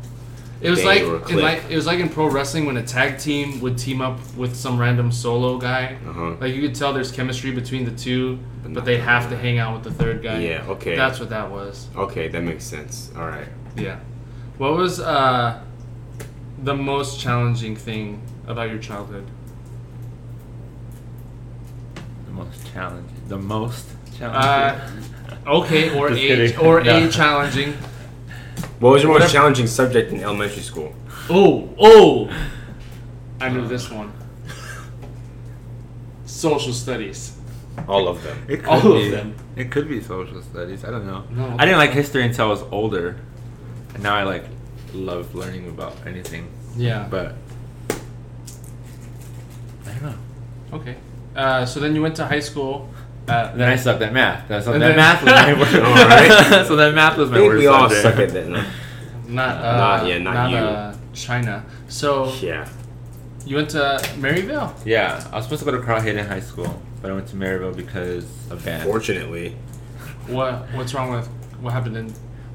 It was like, in like it was like in pro wrestling when a tag team would team up with some random solo guy. Uh-huh. Like you could tell there's chemistry between the two, But but, they the have to hang out with the third guy. Yeah, okay. That's what that was. okay, that makes sense. All right. Yeah. What was uh, the most challenging thing about your childhood? The most challenging. The most Uh, challenging. okay, or Just a kidding. or No. a challenging. What was your most Whatever- challenging subject in elementary school? Oh, oh! I knew this one. Social studies. All of them. It could all of be. them. It could be social studies. I don't know. No. I didn't like history until I was older, and now I like love learning about anything. Yeah. But I don't know. Okay. Uh, so then you went to high school. At, Then I sucked at math. That's And that then- math was my worst. Alright. so then math was I my think worst we all subject. suck at that. No? not uh, Not- yeah, not you. Uh, China. So Yeah. you went to Maryvale. Yeah, I was supposed to go to Carl Hayden High School, but I went to Maryvale because of band. Fortunately. What What's wrong with what happened in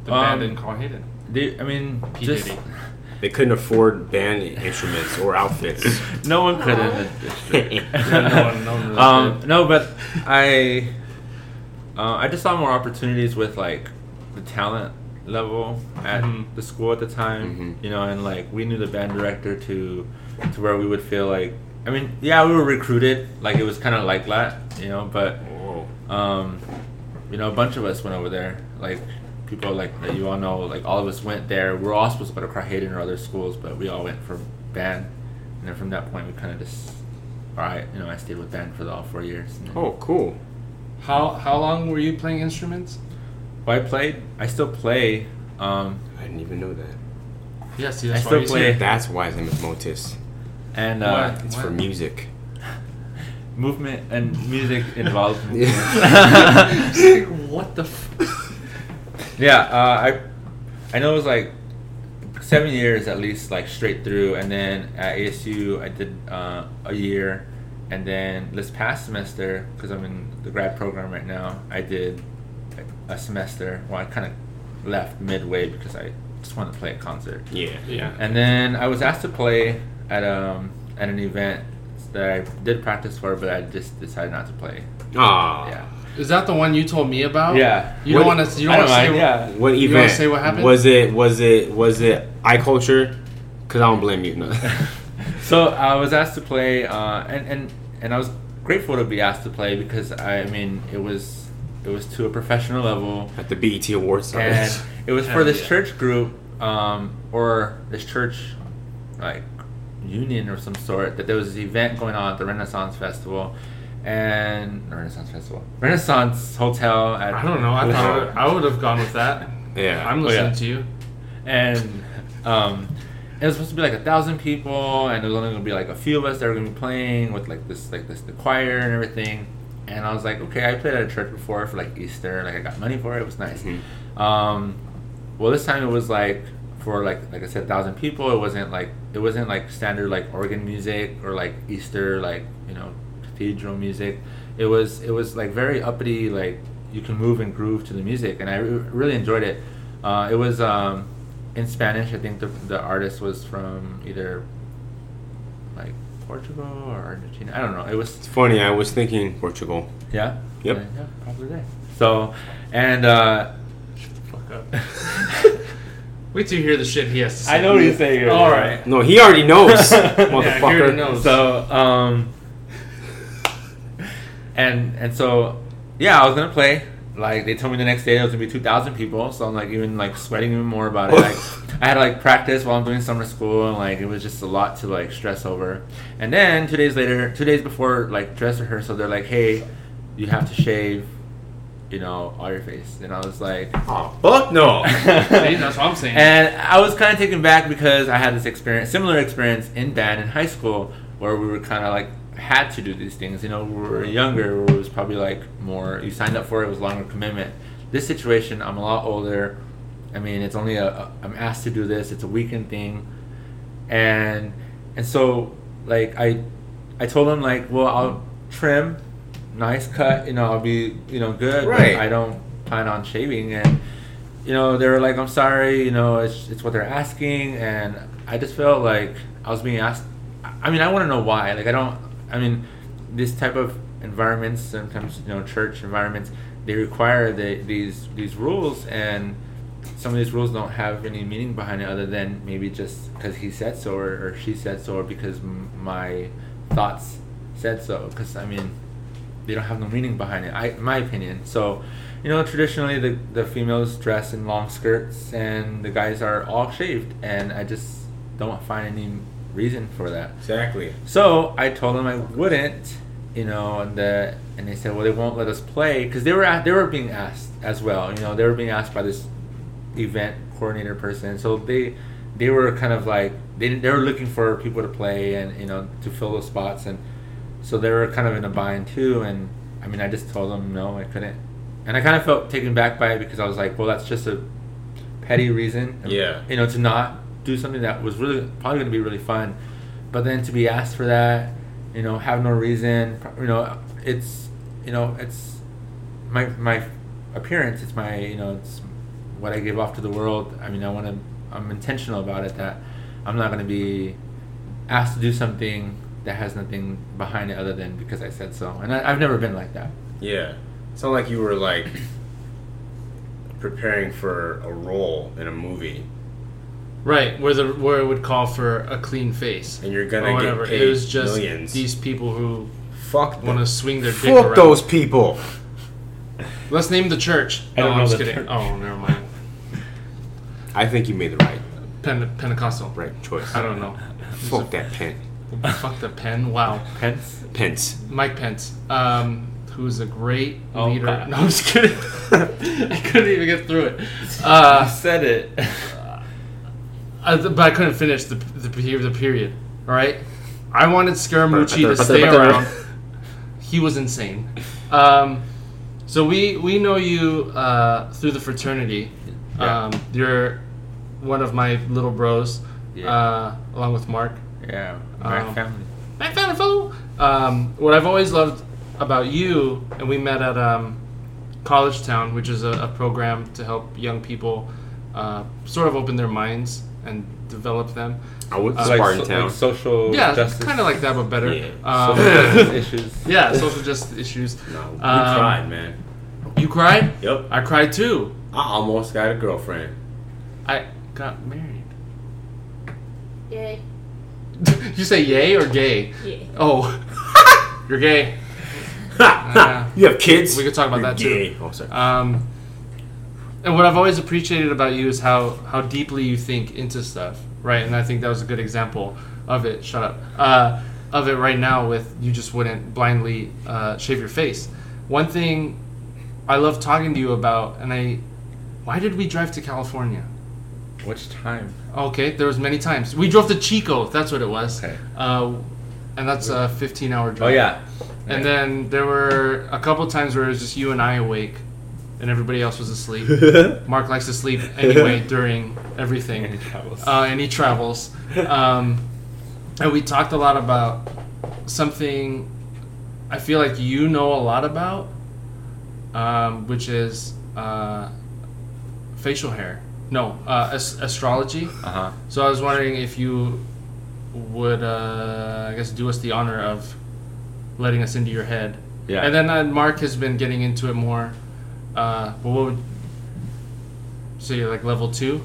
the Um, band in Carl Hayden? They, I mean, P. just Diddy. They couldn't afford band instruments or outfits. no one could in the district. Yeah, no one- no um, no, but I, uh, I just saw more opportunities with like the talent level at Mhm. the school at the time. Mhm. You know, and like we knew the band director to, to where we would feel like. I mean, yeah, we were recruited. Like it was kind of like that, you know. But um, you know, a bunch of us went over there. Like people like that you all know, like all of us went there. We are all supposed to go to Carl Hayden or other schools, but we all went for band. And then from that point, we kind of just, all right, you know, I stayed with band for the all four years. And Oh, cool. How How long were you playing instruments? Well, I played. I still play. Um, I didn't even know that. Yes, yeah, I that's why still you said- play. That's why his name is Motis. and uh, What? It's for music. movement and music involved. what the? F- Yeah, uh, I I know it was like seven years at least, like straight through, and then at ASU I did uh, a year, and then this past semester, because I'm in the grad program right now, I did a semester. Well, I kind of left midway because I just wanted to play a concert, Yeah. Yeah. and then I was asked to play at um at an event that I did practice for, but I just decided not to play. Ah. Yeah. Is that the one you told me about? Yeah. You What- don't want to. You I don't want to say. mind, yeah. What You event? wanna say what happened? Was it was it was it eye culture? Cause I don't blame you. No. So I was asked to play, uh, and and and I was grateful to be asked to play because I, I mean it was it was to a professional level, At the BET Awards. and it was for this yeah. church group um, or this church like union or some sort that there was this event going on at the Renaissance Festival. And Renaissance Festival, Renaissance Hotel at I don't know. I thought I would have gone with that. Yeah. I'm Oh, yeah. listening to you. and um, it was supposed to be like a thousand people, and there was only gonna be like a few of us that were gonna be playing with like this, like this, the choir and everything. And I was like, okay, I played at a church before for like Easter, like I got money for it. It was nice. Mhm. Um, well, this time it was like for like like I said, thousand people. It wasn't like it wasn't like standard like organ music or like Easter like you know cathedral music. It was it was like very uppity, like you can move and groove to the music, and I re- really enjoyed it. Uh, it was um, in Spanish. I think the the artist was from either like Portugal or Argentina. I don't know. It was It's funny. I was thinking Portugal. yeah. Yep. Yeah, yeah, probably there. So, and uh, Fuck up. Wait till you hear the shit he has to say. I know what you're saying. All right. No, he already knows, Yeah, he motherfucker. already knows. So, um, and and so, yeah, I was gonna play. Like they told me the next day it was gonna be two thousand people, so I'm like even like sweating even more about it. Like I had to like practice while I'm doing summer school, and like it was just a lot to like stress over. And then two days later, two days before like dress rehearsal, they're like, "Hey, you have to shave, you know, all your face." And I was like, Oh, fuck no. See, that's what I'm saying. and I was kind of taken back because I had this experience, similar experience in band in high school, where we were kind of like had to do these things. You know, we were younger, it was probably like more. You signed up for it, it was longer commitment. This situation, I'm a lot older. I mean, it's only a, a I'm asked to do this. It's a weekend thing, and and so like I I told him like, well, I'll trim, nice cut. You know, I'll be you know good. but Right. I don't plan on shaving and you know, they were like, "I'm sorry," you know, it's it's what they're asking, and I just felt like I was being asked. I mean, I want to know why. Like, I don't. I mean, this type of environments, sometimes you know, church environments, they require the, these these rules, and some of these rules don't have any meaning behind it other than maybe just because he said so or, or she said so or because m- my thoughts said so. Because I mean, they don't have no meaning behind it. I, my opinion. So, you know, traditionally the the females dress in long skirts and the guys are all shaved, and I just don't find any reason for that. exactly. So I told them I wouldn't, you know, and the and they said, well, they won't let us play because they were they were being asked as well. You know, they were being asked by this event coordinator person. So they they were kind of like they they were looking for people to play and you know to fill those spots and so they were kind of in a bind too. And I mean, I just told them no, I couldn't. And I kind of felt taken back by it because I was like, well, that's just a petty reason. Yeah. You know, to not do something that was really probably going to be really fun, but then to be asked for that, you know, have no reason. You know, it's you know, it's my my appearance. It's my you know, it's what I give off to the world. I mean, I want to. I'm intentional about it that I'm not going to be asked to do something that has nothing behind it other than because I said so. And I, I've never been like that. Yeah. Sound like you were like preparing for a role in a movie, right, where the where it would call for a clean face and you're gonna or get whatever. paid It was just millions. these people who Fuck want to swing their dick Fuck around. those people. Let's name the church. I don't no, know I'm just the kidding. church. Oh, never mind. I think you made the right Pen- Pentecostal. right choice. I don't know. Fuck that pen. Fuck the pen. Wow. Pence. Pence. Mike Pence, um, who's a great Oh, leader. God. No, I'm just kidding. I couldn't even get through it. Uh, said it. I, but I couldn't finish the the, period- the period. All right, I wanted Scaramucci to stay around. He was insane. Um, so we we know you uh, through the fraternity. Yeah. Um, you're one of my little bros, Yeah. uh, along with Mark. yeah, my Um, family. My fan fellow. Um, what I've always loved about you, and we met at um, College Town, which is a, a program to help young people uh, sort of open their minds and develop them. I would to Uh, Spartan so- Town. like social Yeah, justice. kind of like that, but better. Yeah. Um, social justice issues. yeah, social justice issues. no, we Um, tried, man. You cried? Yep. I cried too. I almost got a girlfriend. I got married. Yay. you say yay or gay? Yeah. Oh, you're gay. Yeah. you have kids. We could talk about You're that too. Oh, sorry. Um, and what I've always appreciated about you is how how deeply you think into stuff, right? And I think that was a good example of it. Shut up. Uh, of it right now with you just wouldn't blindly uh, shave your face. One thing I love talking to you about, and I, why did we drive to California? Which time? Okay, there was many times we drove to Chico. That's what it was. Okay. Uh, and that's a 15 hour drive. Oh yeah. And then there were a couple times where it was just you and I awake, and everybody else was asleep. Mark likes to sleep anyway during everything, Any travels. uh, and he travels. Um, and we talked a lot about something I feel like you know a lot about, um, which is uh, facial hair. No, uh, as- astrology. Uh huh. So I was wondering if you would, uh, I guess, do us the honor of letting us into your head. Yeah. And then uh, Mark has been getting into it more. Uh, but what would say like level two,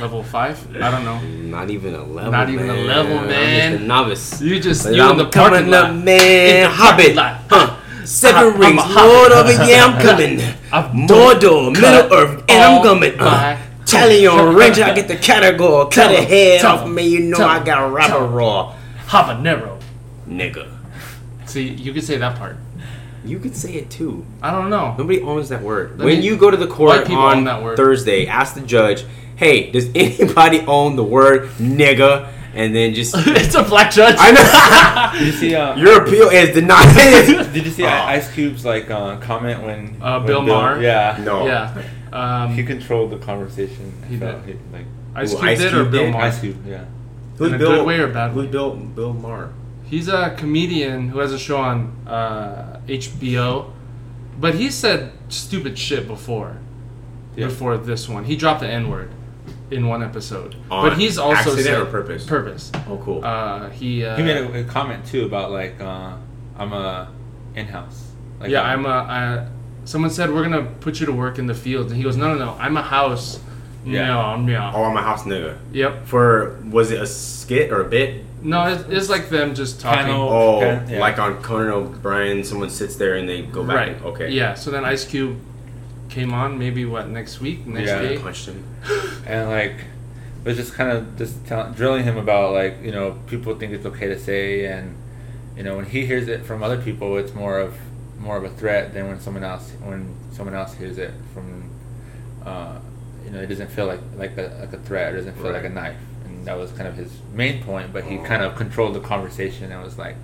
level five? I don't know. Not even a level. Not even a man. level, I'm man. just a novice. You just But you I'm in the parking up, lot. man. In Hobbit. lot. Huh. Seven I'm- I'm rings, a. Lord over yeah, I'm coming. I've Mordor, Middle Earth, and I'm coming. Uh, Talion, Ranger, I get the category. Cut a head off me, you know I got a rapper raw. habanero. Nigga. See, you could say that part. You could say it too. I don't know. Nobody owns that word. I when mean, you go to the court on that. Thursday, ask the judge, hey, does anybody own the word nigga? And then just. it's a black judge. I know. Did you see? Uh, Your appeal is denied. Did you see Oh. Ice Cube's like uh, comment when Uh, when Bill Maher? Yeah, No. Yeah. Um, He controlled the conversation. He felt did. he- like Ice Who, Cube Ice did or Bill did? Maher? Ice Cube. Yeah. Who's In a Bill? good way or bad Who's way? Bill? Bill Maher. He's a comedian who has a show on uh, HBO, but he said stupid shit before. Yeah. Before this one, he dropped the N word in one episode. On but he's also accident said or purpose? Purpose. Oh, cool. Uh, he uh, He made a, a comment too about like uh, I'm a in-house. Like, yeah, I'm a. I, someone said we're gonna put you to work in the field, and he goes, no, no, no, I'm a house. Yeah. Yeah, yeah. oh, I'm a house nigga. Yep. For was it a skit or a bit? No, it's, it's like them just talking. Panel. Oh, Okay, yeah. like on Conan O'Brien, someone sits there and they go back. Right. and- okay. Yeah. So then Ice Cube came on. Maybe what next week? Next Yeah. day. Punched him. and like was just kind of just tell, drilling him about like you know people think it's okay to say and you know when he hears it from other people it's more of more of a threat than when someone else when someone else hears it from uh, you know it doesn't feel like like a like a threat it doesn't feel like a knife and that was kind of his main point but he kind of controlled the conversation and was like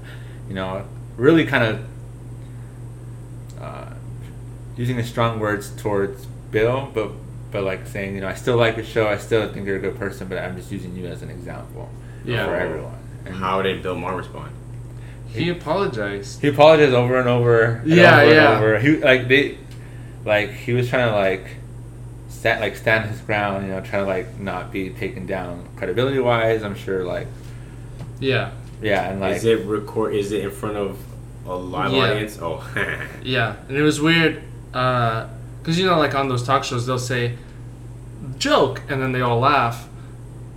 you know really kind of uh, using the strong words towards Bill, but but like saying, you know, I still like your show, I still think you're a good person, but I'm just using you as an example Yeah. for everyone. And How did Bill Maher respond? He apologized. he apologized over and over. And Yeah, over yeah. And over. He like they, like he was trying to like, stand like stand his ground, you know, trying to like not be taken down credibility wise. I'm sure like Yeah. yeah, and like is it record? Is it in front of a live Yeah. audience? Oh, Yeah, and it was weird uh, because you know, like on those talk shows, they'll say joke, and then they all laugh.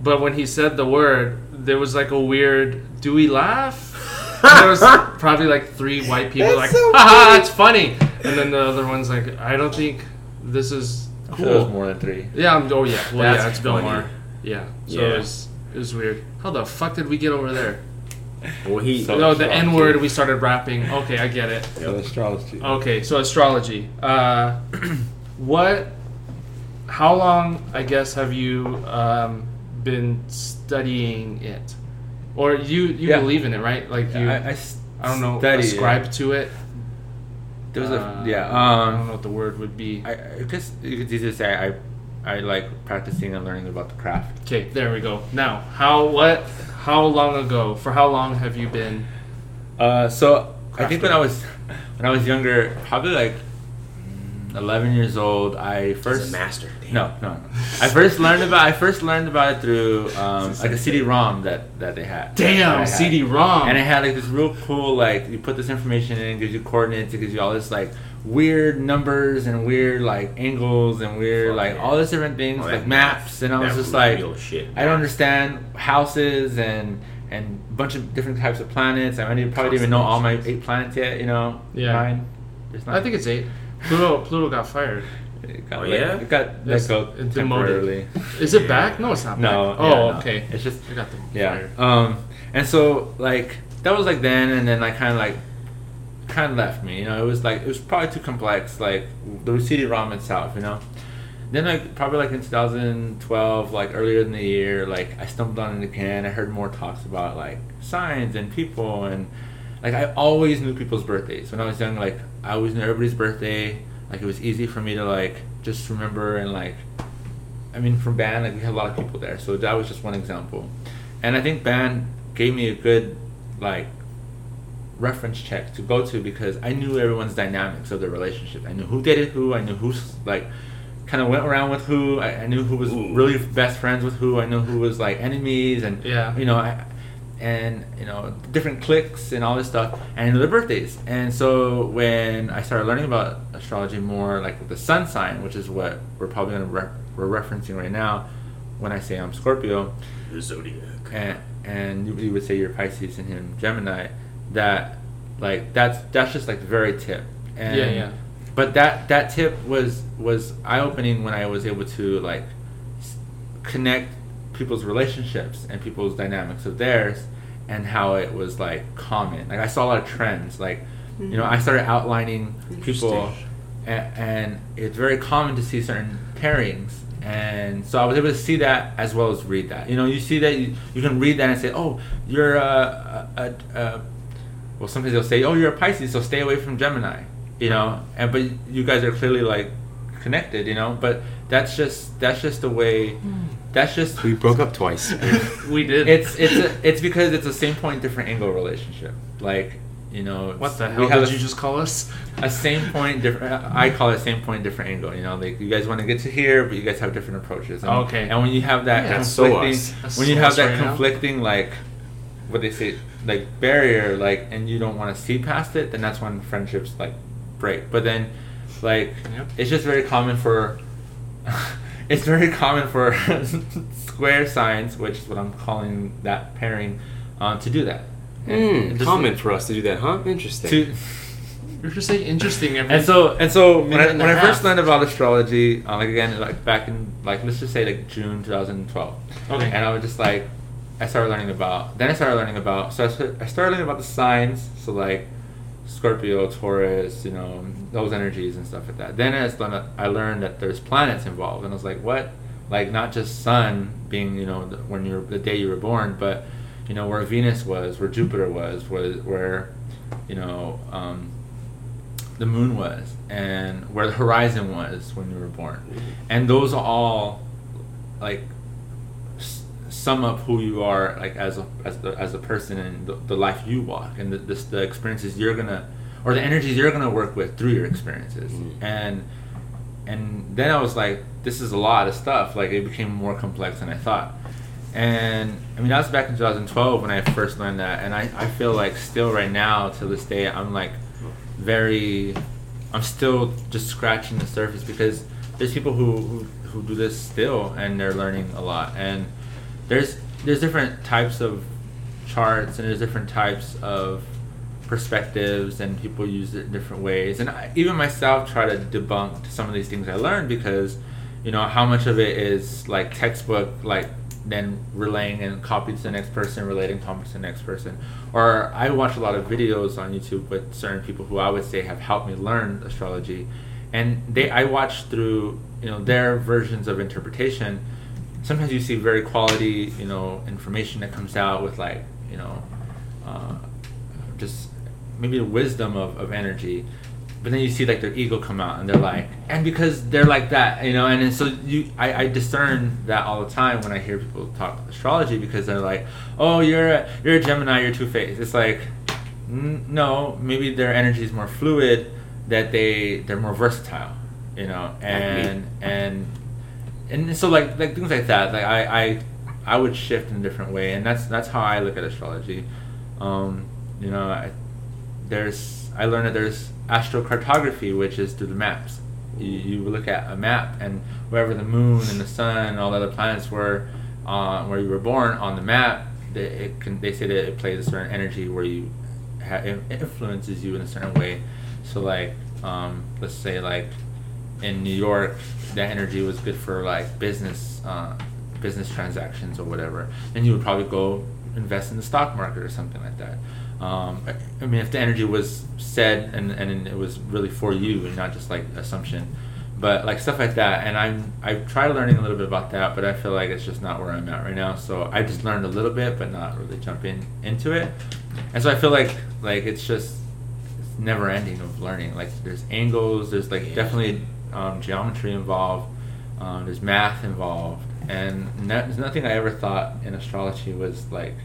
But when he said the word, there was like a weird "Do we laugh?" And there was probably like three white people That's like, so "Haha, it's funny," and then the other one's like, "I don't think this is I'm sure there was more than three. Yeah, I'm, oh yeah, well That's yeah, it's Bill funny. Maher. Yeah, so Yeah. it was it was weird. How the fuck did we get over there? well, he. So- no, the. N word. We started rapping. Okay, I get it. So astrology. Okay, so astrology. Uh, what? How long? I guess have you um, been studying it, or you you Yeah. believe in it, right? Like you, I don't know, study it. ascribe to it. There was a Uh, yeah. I don't Um, know what the word would be. I, I guess you could easily say I, I like practicing and learning about the craft. Okay, there we go. Now, how what? How long ago? For how long have you been? Uh, so I think when I was when I was younger, probably like mm, eleven years old, I He's first a master. Damn. no no no. I first learned about I first learned about it through um, like a CD-ROM that that they had. Damn, had. CD-ROM. And it had like this real cool like you put this information in, it gives you coordinates, it gives you all this like weird numbers and weird like angles and weird Fuck like yeah. all this different things Oh, like maps, and I was just like shit. I don't understand houses and and a bunch of different types of planets. I mean, probably didn't even know all my eight planets yet. You know, Yeah. nine. There's I think it's eight. Pluto Pluto got fired. it got Oh, let- yeah? it got Yes, let go it demoted. temporarily. Is it back? No, it's not. No, Back. yeah, Oh, no. okay. It's just I got them yeah. fired. Um, and so like that was like then, and then I kind of like kind of left me. You know, it was like it was probably too complex. Like the CD-ROM itself, you know. Then like probably like in 2012, like earlier in the year, like I stumbled on it again. I heard more talks about like signs and people and like I always knew people's birthdays when I was young. Like I always knew everybody's birthday. Like it was easy for me to like just remember and like I mean, from band, like we had a lot of people there, so that was just one example. And I think band gave me a good like reference check to go to because I knew everyone's dynamics of their relationship. I knew who dated who. I knew who's like kind of went around with who. I, I knew who was Ooh. really best friends with who. I knew who was like enemies, and Yeah. you know, I, and you know, different cliques and all this stuff, and their birthdays. And so when I started learning about astrology more, like the sun sign, which is what we're probably gonna re- we're referencing right now, when I say I'm Scorpio, The zodiac. and and you, you would say you're Pisces and him Gemini, that like that's that's just like the very tip. And, Yeah, yeah. But that that tip was was eye opening when I was able to like s- connect people's relationships and people's dynamics of theirs and how it was like common. Like I saw a lot of trends. Like you know I mm-hmm. started outlining people and, and it's very common to see certain pairings and so i was able to see that as well as read that. You know you see that you, you can read that and say oh you're a, a, a, a well sometimes they'll say oh you're a pisces so stay away from gemini you know? And but you guys are clearly like connected you know? But that's just that's just the way hmm. That's just We broke up twice. We did. it's it's a, it's because it's a same point different angle relationship like you know what the hell have did a- you just call us? a same point different i call it same point different angle you know like you guys want to get to here but you guys have different approaches and, Okay. and when you have that Yeah, that's so us. When you so have that right now. conflicting like what they say like barrier like and you don't want to see past it then that's when friendships like break but then like Yep. it's just very common for it's very common for square signs which is what i'm calling that pairing um, to do that Mm, just- common for us to do that, huh? Interesting. to You're just saying interesting every and so and so when I, and when a I first learned about astrology, uh, like again, like back in like let's just say like June 2012. Okay. And I was just like, I started learning about. Then I started learning about. So I I started learning about the signs. So like Scorpio, Taurus, you know, those energies and stuff like that. Then learned, I learned that there's planets involved, and I was like, what? Like not just Sun being you know the, when you're the day you were born, but you know where Venus was, where Jupiter was, was where you know. Um, the moon was and where the horizon was when you were born and those are all like sum up who you are like as a as, the, as a person and the, the life you walk and the, this, the experiences you're gonna or the energies you're gonna work with through your experiences. Mhm. and and then I was like this is a lot of stuff. Like it became more complex than I thought. And I mean that was back in 2012 when I first learned that. And I, I feel like still right now to this day I'm like very I'm still just scratching the surface because there's people who, who who do this still and they're learning a lot. And there's there's different types of charts and there's different types of perspectives and people use it in different ways. And I, even myself try to debunk some of these things I learned because you know how much of it is like textbook like then relaying and copy to the next person relating to the next person. Or I watch a lot of videos on YouTube with certain people who I would say have helped me learn astrology. And they I watch through you know their versions of interpretation sometimes you see very quality you know information that comes out with like you know uh, just maybe the wisdom of, of energy but then you see like their ego come out and they're like and because they're like that you know and, then so you I, I discern that all the time when i hear people talk astrology because they're like oh you're a, you're a gemini you're two-faced. It's like n- no maybe their energy is more fluid that they they're more versatile you know and and and so like like things like that like i i i would shift in a different way and that's that's how i look at astrology. Um you know I, there's i learned that there's astrocartography which is through the maps. You, you look at a map and wherever the moon and the sun and all the other planets were uh, where you were born on the map they, it can, they say that it plays a certain energy where you ha- it influences you in a certain way. So like um, let's say like in New York, that energy was good for like business, uh, business transactions or whatever. Then you would probably go invest in the stock market or something like that. Um, I, mean, if the energy was said and, and it was really for you and not just like assumption, but like stuff like that. And I'm I've tried learning a little bit about that, but I feel like it's just not where I'm at right now. So I just learned a little bit, but not really jumping into it. And so I feel like like it's just it's never ending of learning. Like there's angles, there's like definitely um, geometry involved, um, there's math involved, and there's nothing I ever thought in astrology was like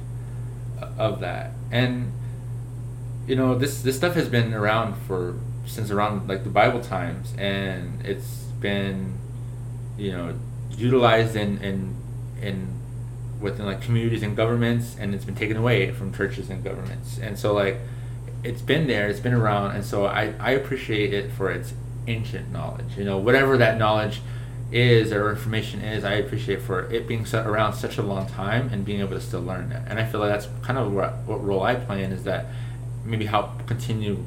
of that. And you know this this stuff has been around for since around like the Bible times, and it's been you know utilized in in in within like communities and governments and it's been taken away from churches and governments and so like it's been there it's been around and so i i appreciate it for its ancient knowledge you know whatever that knowledge is or information is i appreciate for it being set around such a long time and being able to still learn it and i feel like that's kind of what, what role i play in is that maybe help continue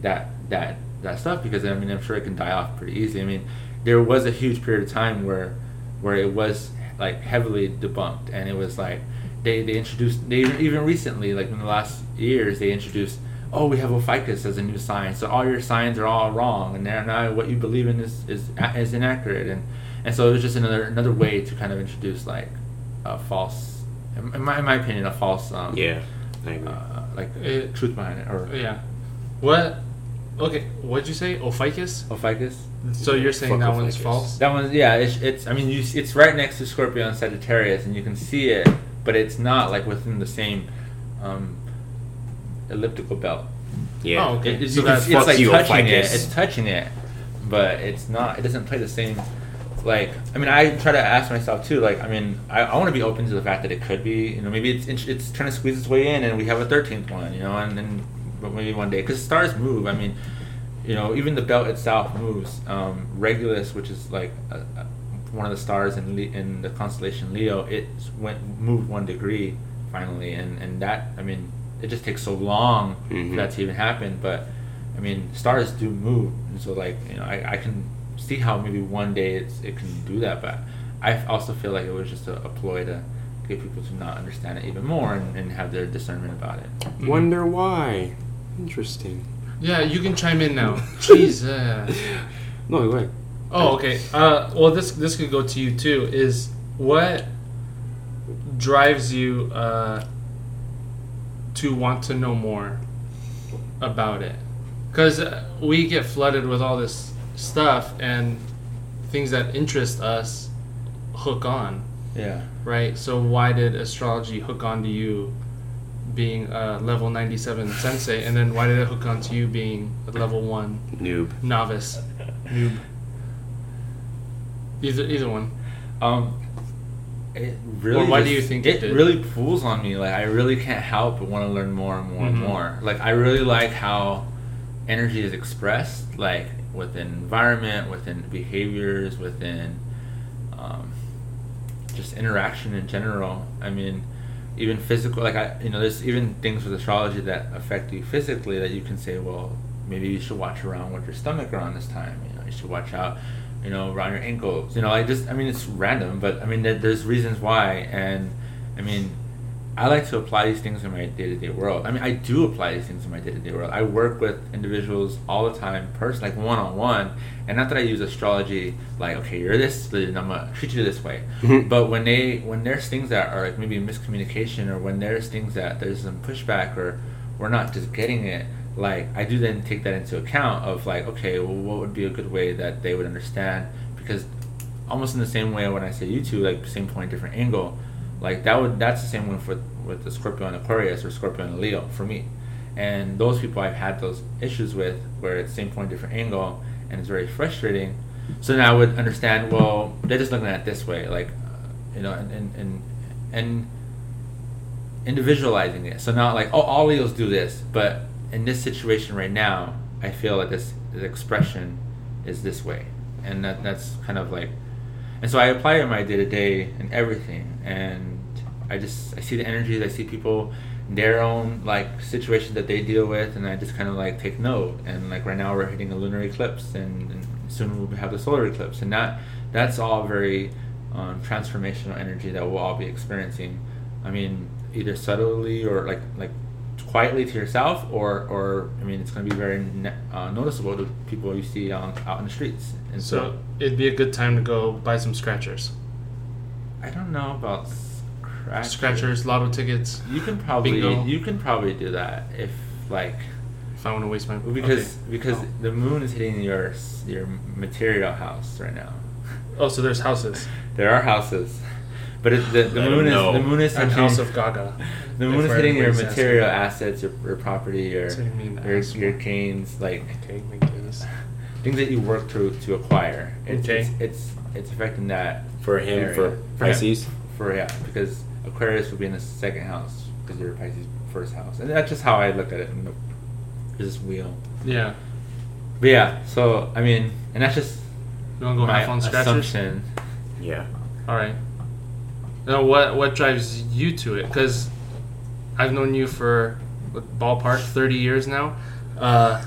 that that that stuff because I mean I'm sure it can die off pretty easily. I mean there was a huge period of time where where it was like heavily debunked and it was like they, they introduced they even recently like in the last years they introduced oh we have Ophiuchus as a new sign so all your signs are all wrong and now what you believe in is is, is inaccurate and and so it was just another another way to kind of introduce like a false in my, in my opinion a false um, Yeah, I agree. uh, like It- truth behind it or Yeah. What? Okay. What'd you say? Ophiuchus. Ophiuchus So you're saying Fuck that one's Ophiuchus. false? That one's yeah, it's, it's. I mean, you, it's right next to Scorpio and Sagittarius, and you can see it, but it's not like within the same um, elliptical belt. yeah. Oh, okay. It, it's, So you that's it's like you, touching it. It's touching it, but it's not. It doesn't play the same. Like, I mean, I try to ask myself too. Like, I mean, I, I want to be open to the fact that it could be. You know, maybe it's it's, it's trying to squeeze its way in, and we have a thirteenth one. You know, and then but maybe one day because stars move. I mean, you know, even the belt itself moves. Um, Regulus, which is like a, a, one of the stars in Le- in the constellation Leo, it went moved one degree finally, and and that I mean, it just takes so long Mhm. for that to even happen. But I mean, stars do move, and so like you know, I, I can see how maybe one day it's it can do that, but I also feel like it was just a, a ploy to get people to not understand it even more and, and have their discernment about it. Mhm. Wonder why. Interesting. Yeah, you can chime in now. Jeez. uh. No, go ahead. Oh, okay. Uh, well, this this could go to you too. Is what drives you uh, to want to know more about it? Because we get flooded with all this stuff and things that interest us hook on, Yeah. right? So why did astrology hook on to you? Being a level 97 sensei, and then why did it hook on to you being a level 1 Noob. novice, noob. Either either one. Um, it really. Why do you think it it really pulls on me? Like I really can't help but want to learn more and more Mhm. and more. Like I really like how energy is expressed, like within environment, within behaviors, within um, just interaction in general. I mean, even physical. Like I, you know, there's even things with astrology that affect you physically that you can say, well, maybe you should watch around with your stomach around this time. You know, you should watch out, you know, around your ankles. You know, like just. I mean, it's random, but I mean, there, there's reasons why, and I mean, I like to apply these things in my day to day world. I mean, I do apply these things in my day to day world. I work with individuals all the time, person like one on one, and not that I use astrology like, okay, you're this, and I'm gonna treat you this way. Mhm. But when they when there's things that are like maybe miscommunication, or when there's things that there's some pushback, or we're not just getting it, like I do then take that into account of like, okay, well, what would be a good way that they would understand? Because almost in the same way when I say you two, like same point, different angle, like that would that's the same one for with the Scorpio and Aquarius or Scorpio and Leo for me. And those people I've had those issues with where it's same point, different angle, and it's very frustrating. So then I would understand. Well, they're just looking at it this way, like uh, you know, and and and, and individualizing it. So not like oh, all Leos do this, but in this situation right now, I feel like this, expression is this way, and that that's kind of like, and so I apply it in my day to day and everything, and I just I see the energies, I see people their own like situations that they deal with, and I just kind of like take note. And like right now we're hitting a lunar eclipse, and, and soon we'll have the solar eclipse, and that that's all very um, transformational energy that we'll all be experiencing. I mean, either subtly or like like quietly to yourself, or or I mean, it's going to be very ne- uh, noticeable to people you see on, out in the streets. And so, So it'd be a good time to go buy some scratchers. I don't know about scratchers. Scratchers, lotto tickets. You can probably Bingo. you can probably do that if like If I want to waste my because okay. because Oh. the moon is hitting your your material house right now. Oh, so there's houses. There are houses, but it, the, the Let moon 'em is know. the moon is And House of Gaga. the moon is hitting your material assets, your, your property, your So your, your canes, like Okay, things that you work to to acquire. It's, Okay. it's, it's it's affecting that For him, area. for. Pisces. For yeah, because Aquarius would be in the second house because you're Pisces first house, and that's just how I look at it in the, this wheel. Yeah. But yeah, so I mean, and that's just You want to go my half on scratchers? assumption. Yeah. All right. Now, what what drives you to it? Because I've known you for ballpark thirty years now. Uh,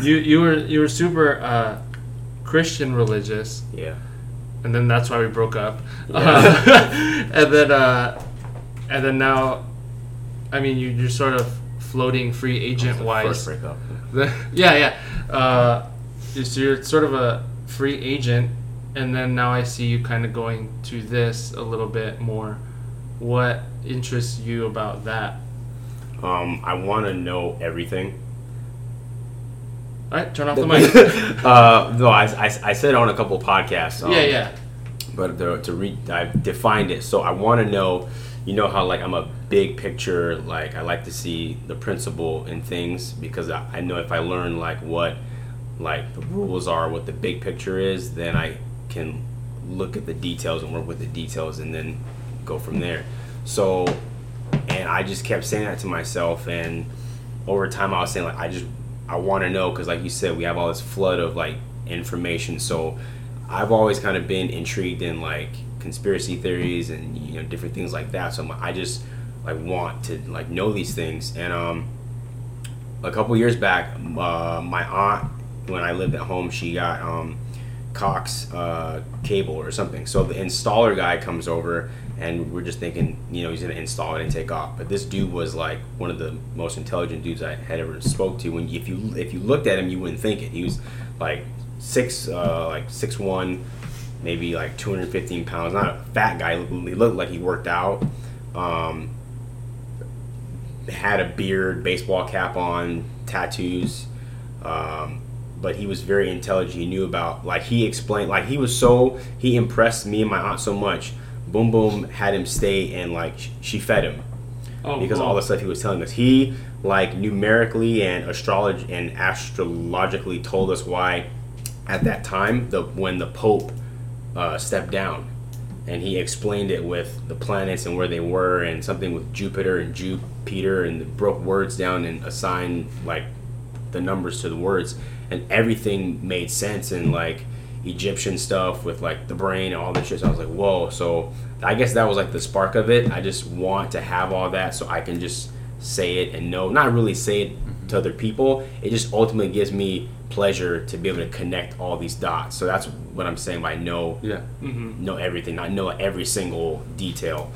you you were you were super uh, Christian religious, Yeah. and then that's why we broke up. Yeah. Uh, and then uh, and then now, I mean, you you're sort of floating free agent First wise. breakup. Yeah, yeah. Uh, so you're sort of a free agent, and then now I see you kind of going to this a little bit more. What interests you about that? Um, I want to know everything. All right, turn off the mic. uh, no, I, I, I said on a couple podcasts. um, yeah, yeah. but the, to re I defined it. So I want to know, you know how like I'm a big picture, like I like to see the principle in things because I, I know if I learn like what like the rules are, what the big picture is, then I can look at the details and work with the details and then go from there. So, and I just kept saying that to myself and over time I was saying like I just I want to know because like you said we have all this flood of like information. So I've always kind of been intrigued in like conspiracy theories and you know different things like that. So I'm, I just like want to like know these things. And um a couple years back uh, my aunt when I lived at home she got um Cox uh, cable or something so the installer guy comes over and we're just thinking, you know, he's gonna install it and take off. But this dude was like one of the most intelligent dudes I had ever spoke to. When if you if you looked at him, you wouldn't think it. He was like six, uh, like six one, maybe like two hundred fifteen pounds. Not a fat guy. He looked like he worked out. Um, had a beard, baseball cap on, tattoos. Um, but he was very intelligent. He knew about like he explained like he was so he impressed me and my aunt so much. Boom Boom had him stay and like she fed him Oh, because cool. all the stuff he was telling us. He like numerically and astrology and astrologically told us why at that time the when the Pope uh, stepped down, and he explained it with the planets and where they were and something with Jupiter and Jupiter and broke words down and assigned like the numbers to the words and everything made sense and like Egyptian stuff with like the brain and all this shit. So I was like, whoa. So I guess that was like the spark of it. I just want to have all that so I can just say it and know, not really say it to other people. It just ultimately gives me pleasure to be able to connect all these dots. So that's what I'm saying by know Yeah. know everything, not know every single detail.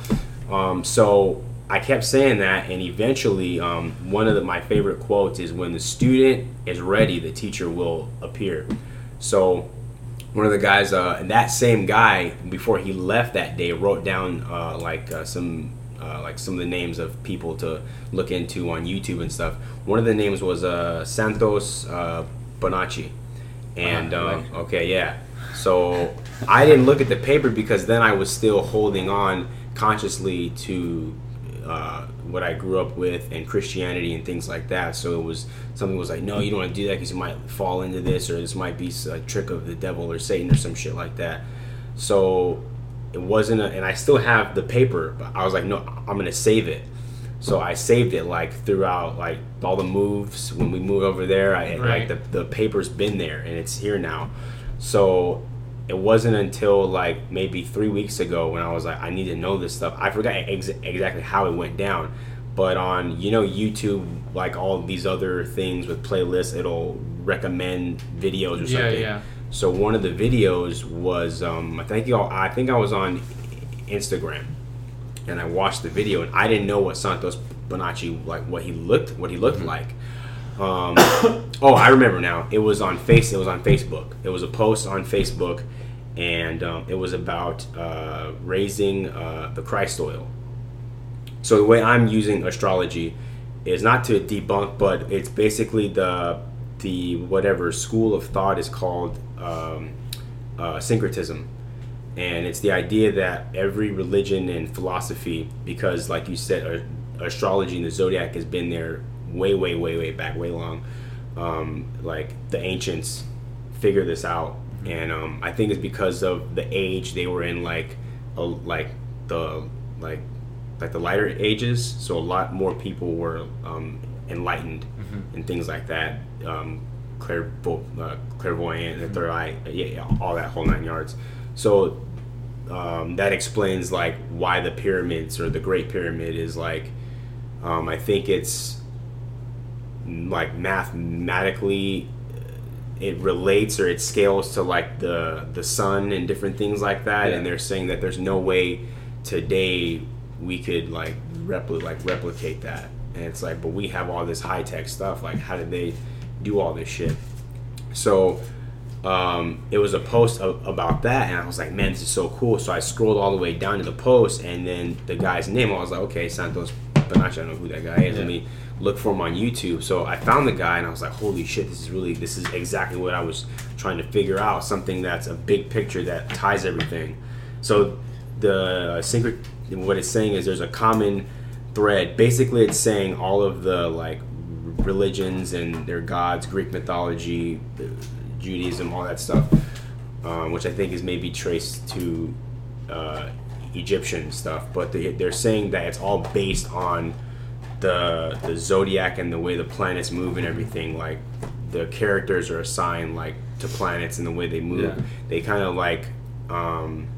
Um, so I kept saying that, and eventually, um, one of the, my favorite quotes is when the student is ready, the teacher will appear. So one of the guys, uh, and that same guy, before he left that day, wrote down uh, like uh, some. Uh, like some of the names of people to look into on YouTube and stuff. One of the names was uh, Santos uh, Bonacci, and Ah, I like it. okay, yeah. So I didn't look at the paper because then I was still holding on consciously to uh, what I grew up with and Christianity and things like that. So it was something was like, no, you don't want to do that because you might fall into this or this might be a trick of the devil or Satan or some shit like that. So it wasn't, a, and I still have the paper, but I was like, no, I'm gonna save it. So I saved it like throughout like all the moves when we moved over there. I Right. like the the paper's been there and it's here now. So it wasn't until like maybe three weeks ago when I was like, I need to know this stuff. I forgot ex- exactly how it went down, but on you know YouTube, like all these other things with playlists, it'll recommend videos or something. yeah. yeah. So one of the videos was um, I think y'all, I think I was on Instagram, and I watched the video, and I didn't know what Santos Bonacci like what he looked what he looked like. Um, oh, I remember now. It was on face. It was on Facebook. It was a post on Facebook, and um, it was about uh, raising uh, the Christ oil. So the way I'm using astrology is not to debunk, but it's basically the the whatever school of thought is called um, uh, syncretism, and it's the idea that every religion and philosophy, because like you said, astrology and the zodiac has been there way, way, way, way back, way long. um, like the ancients figure this out, and um, I think it's because of the age they were in, like a, like the like like the lighter ages. So a lot more people were um, enlightened and things like that. Um, clairvo- uh, clairvoyant, the third eye, yeah, yeah, all that whole nine yards. So um, that explains like why the pyramids or the Great Pyramid is like. Um, I think it's like mathematically it relates or it scales to like the the sun and different things like that. Yeah. and they're saying that there's no way today we could like repli- like replicate that. And it's like but we have all this high tech stuff. Like how did they do all this shit? So um, it was a post a- about that and i was like man this is so cool. So i scrolled all the way down to the post and then the guy's name i was like okay santos Bonacci, i don't know who that guy is. Let Yeah. me look for him on youtube. So i found the guy and i was like holy shit this is really this is exactly what i was trying to figure out. Something that's a big picture that ties everything. So the synchro what it's saying is there's a common thread. Basically it's saying all of the like religions and their gods greek mythology judaism all that stuff um, which i think is maybe traced to uh, egyptian stuff. But they, they're saying that it's all based on the the zodiac and the way the planets move and everything like the characters are assigned like to planets and the way they move Yeah. they kind of like um,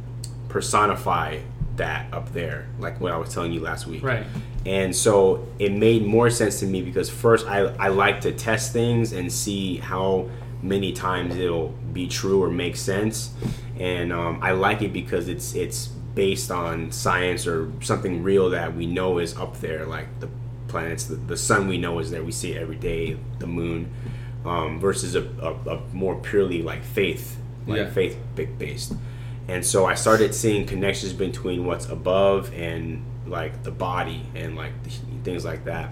personify that up there like what i was telling you last week Right. and so it made more sense to me because first I, I like to test things and see how many times it'll be true or make sense and um, I like it because it's it's based on science or something real that we know is up there like the planets. The, the sun we know is there. We see it every day the moon um, versus a, a, a more purely like faith like Yeah. faith based. And so I started seeing connections between what's above and like the body and like th- things like that.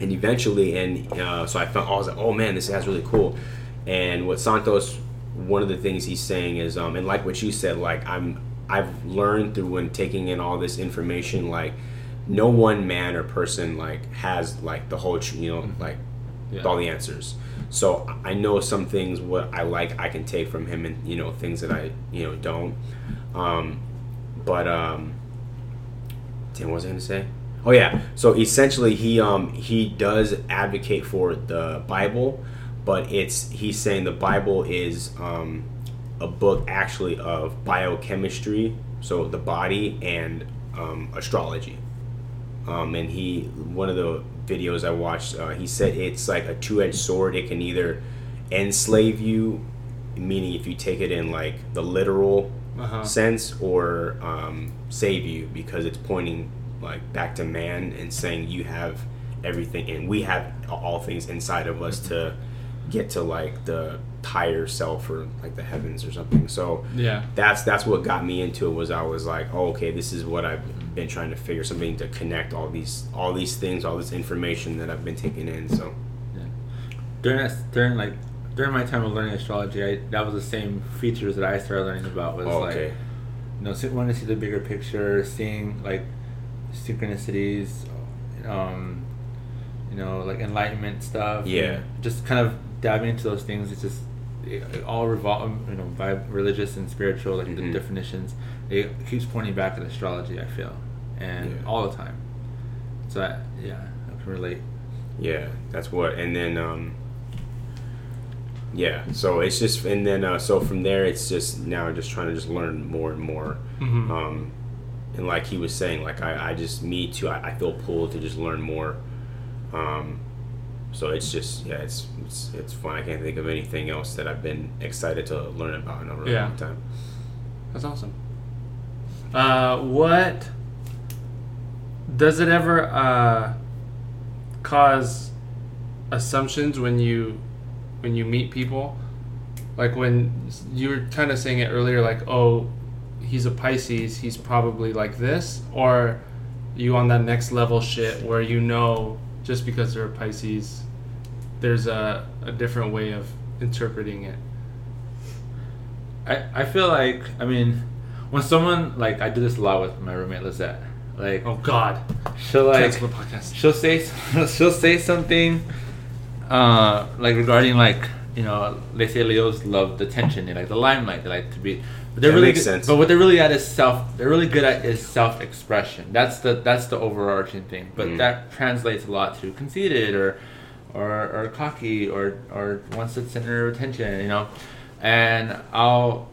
And eventually and uh, so I felt I was like oh man this is really cool. And what Santos one of the things he's saying is um and like what you said like I'm I've learned through when taking in all this information like no one man or person like has like the whole you know like Yeah. all the answers so I know some things what I like I can take from him and you know things that I you know don't um but um Tim, what was I going to say? Oh yeah. So essentially, he um he does advocate for the Bible, but it's he's saying the Bible is um a book actually of biochemistry, so the body and um, astrology. Um, and he one of the videos I watched, uh, he said it's like a two-edged sword. It can either enslave you, meaning if you take it in like the literal Uh-huh. sense or um, save you because it's pointing like back to man and saying you have everything and we have all things inside of us to get to like the higher self or like the heavens or something so Yeah. that's that's what got me into it was I was like oh okay this is what I've been trying to figure something to connect all these all these things all this information that I've been taking in so yeah, during that, during like during my time of learning astrology, I, that was the same features that I started learning about was oh, like okay you know wanting to see the bigger picture, seeing like synchronicities, um, you know like enlightenment stuff. Yeah. just kind of diving into those things. It's just it, it all revolve you know by religious and spiritual like Mhm. the definitions. It keeps pointing back at astrology. I feel and Yeah. all the time. So I, yeah, I can relate. Yeah, that's what. And then, um, yeah. So it's just, and then, uh, so from there, it's just now just trying to just learn more and more. Mhm. Um, and like he was saying, like I, I just me too. I, I feel pulled to just learn more. Um, so it's just, yeah, it's it's it's fun. I can't think of anything else that I've been excited to learn about in a really Yeah. long time. That's awesome. Uh, what does it ever uh, cause assumptions when you when you meet people? Like when you were kind of saying it earlier, like oh, he's a Pisces, he's probably like this, or you on that next level shit where you know just because they're a Pisces, there's a, a different way of interpreting it. I, I feel like I mean when someone like I do this a lot with my roommate Lizette like Oh God, she'll like cancel the podcast. she'll say she'll say something uh, like regarding like you know, they say Leos love the attention, they like the limelight, they like to be. But they're That really makes good, sense. But what they're really at is self. They're really good at is self expression. That's the that's the overarching thing. But Mm. that translates a lot to conceited or, or or cocky or or wants the center of attention. You know, and I'll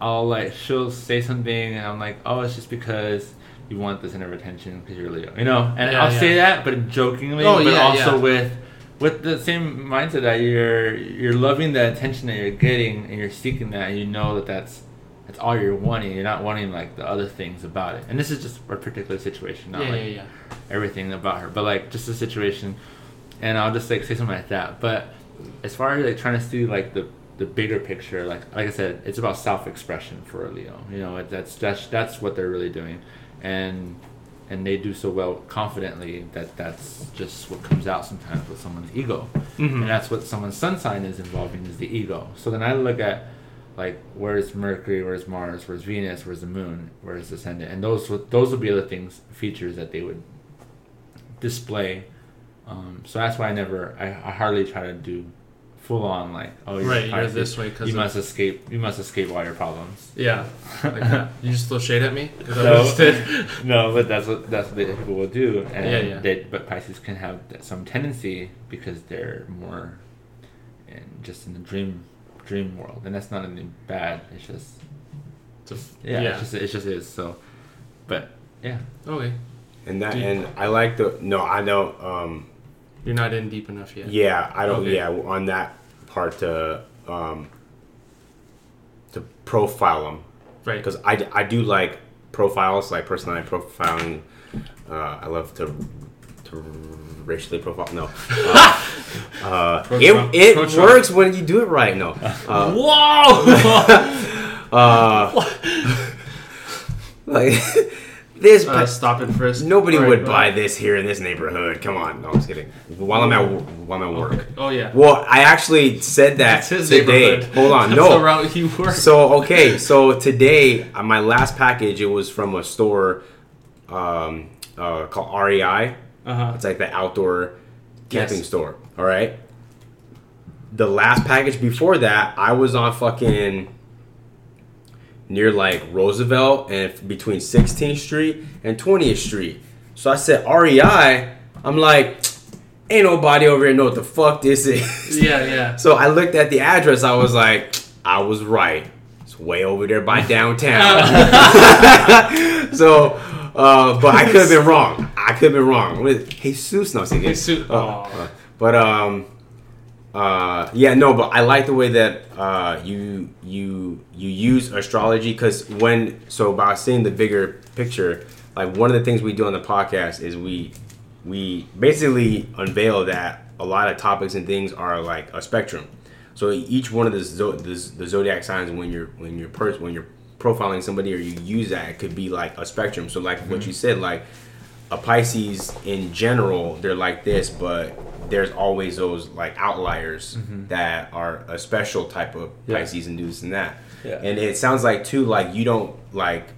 I'll like she'll say something and I'm like, oh, it's just because you want the center of attention because you're Leo, you know. And Yeah, I'll say that, but jokingly, Oh, but yeah, also yeah. with with the same mindset that you're you're loving the attention that you're getting and you're seeking that and you know that that's that's all you're wanting. You're not wanting like the other things about it. And this is just a particular situation, not yeah, like yeah, yeah. everything about her, but like just a situation. And I'll just like say something like that. But as far as like trying to see like the the bigger picture, like like I said, it's about self expression for a Leo. You know, it, that's that's that's what they're really doing, and and they do so well confidently that that's just what comes out sometimes with someone's ego, Mhm. and that's what someone's sun sign is involving is the ego. So then I look at like where's Mercury, where's Mars, where's Venus, where's the Moon, where's the Ascendant, and those would those would be the things features that they would display. Um, so that's why I never, I, I hardly try to do full on like, oh, you're Right, you're this way 'cause you must escape, you must escape all your problems. Yeah, like that. You just throw shade at me? No. no, but that's what that's what the people will do, and Yeah, yeah. They, but Pisces can have some tendency because they're more, and just in the dream, dream world, and that's not anything bad. It's just Just- yeah, yeah. It's just it just is so, but yeah, Okay, And that Do you- and I like the no, I know. Um, you're not in deep enough yet. yeah, I don't. Okay. Yeah, on that part to um, to profile them Right. because I, I do like profiles like personality profiling. Uh, I love to to racially profiled. No, uh, uh, it it works when you do it right. No, uh, Whoa! uh, like this. uh, stop and frisk. Nobody Right, would right. buy this here in this neighborhood. Come on, no, I'm just kidding. While I'm at while I'm at work. Oh yeah. Well, I actually said that today. Hold on, That's no. the route he works. So okay, so today uh, my last package it was from a store um, uh, called REI. Uh huh. It's like the outdoor camping Yes. store. All right. The last package before that, I was on fucking near like Roosevelt and between 16th Street and 20th Street. So I said REI. I'm like, ain't nobody over here know what the fuck this is. Yeah, yeah. So I looked at the address. I was like, I was right. It's way over there by downtown. so, uh, but I could have been wrong. I could have been wrong. Is Jesus? No, I'm. Jesus. Uh, uh, but um, uh, yeah, no, but I like the way that uh, you you you use astrology because when so by seeing the bigger picture, like one of the things we do on the podcast is we we basically unveil that a lot of topics and things are like a spectrum. So each one of the, zo- the, the zodiac signs when you're when you're pers- when you're profiling somebody or you use that it could be like a spectrum. So like what mm-hmm. you said, like a Pisces in general, they're like this, but there's always those like outliers mm-hmm. that are a special type of Yeah. Pisces and do this and that. Yeah. And it sounds like too like you don't like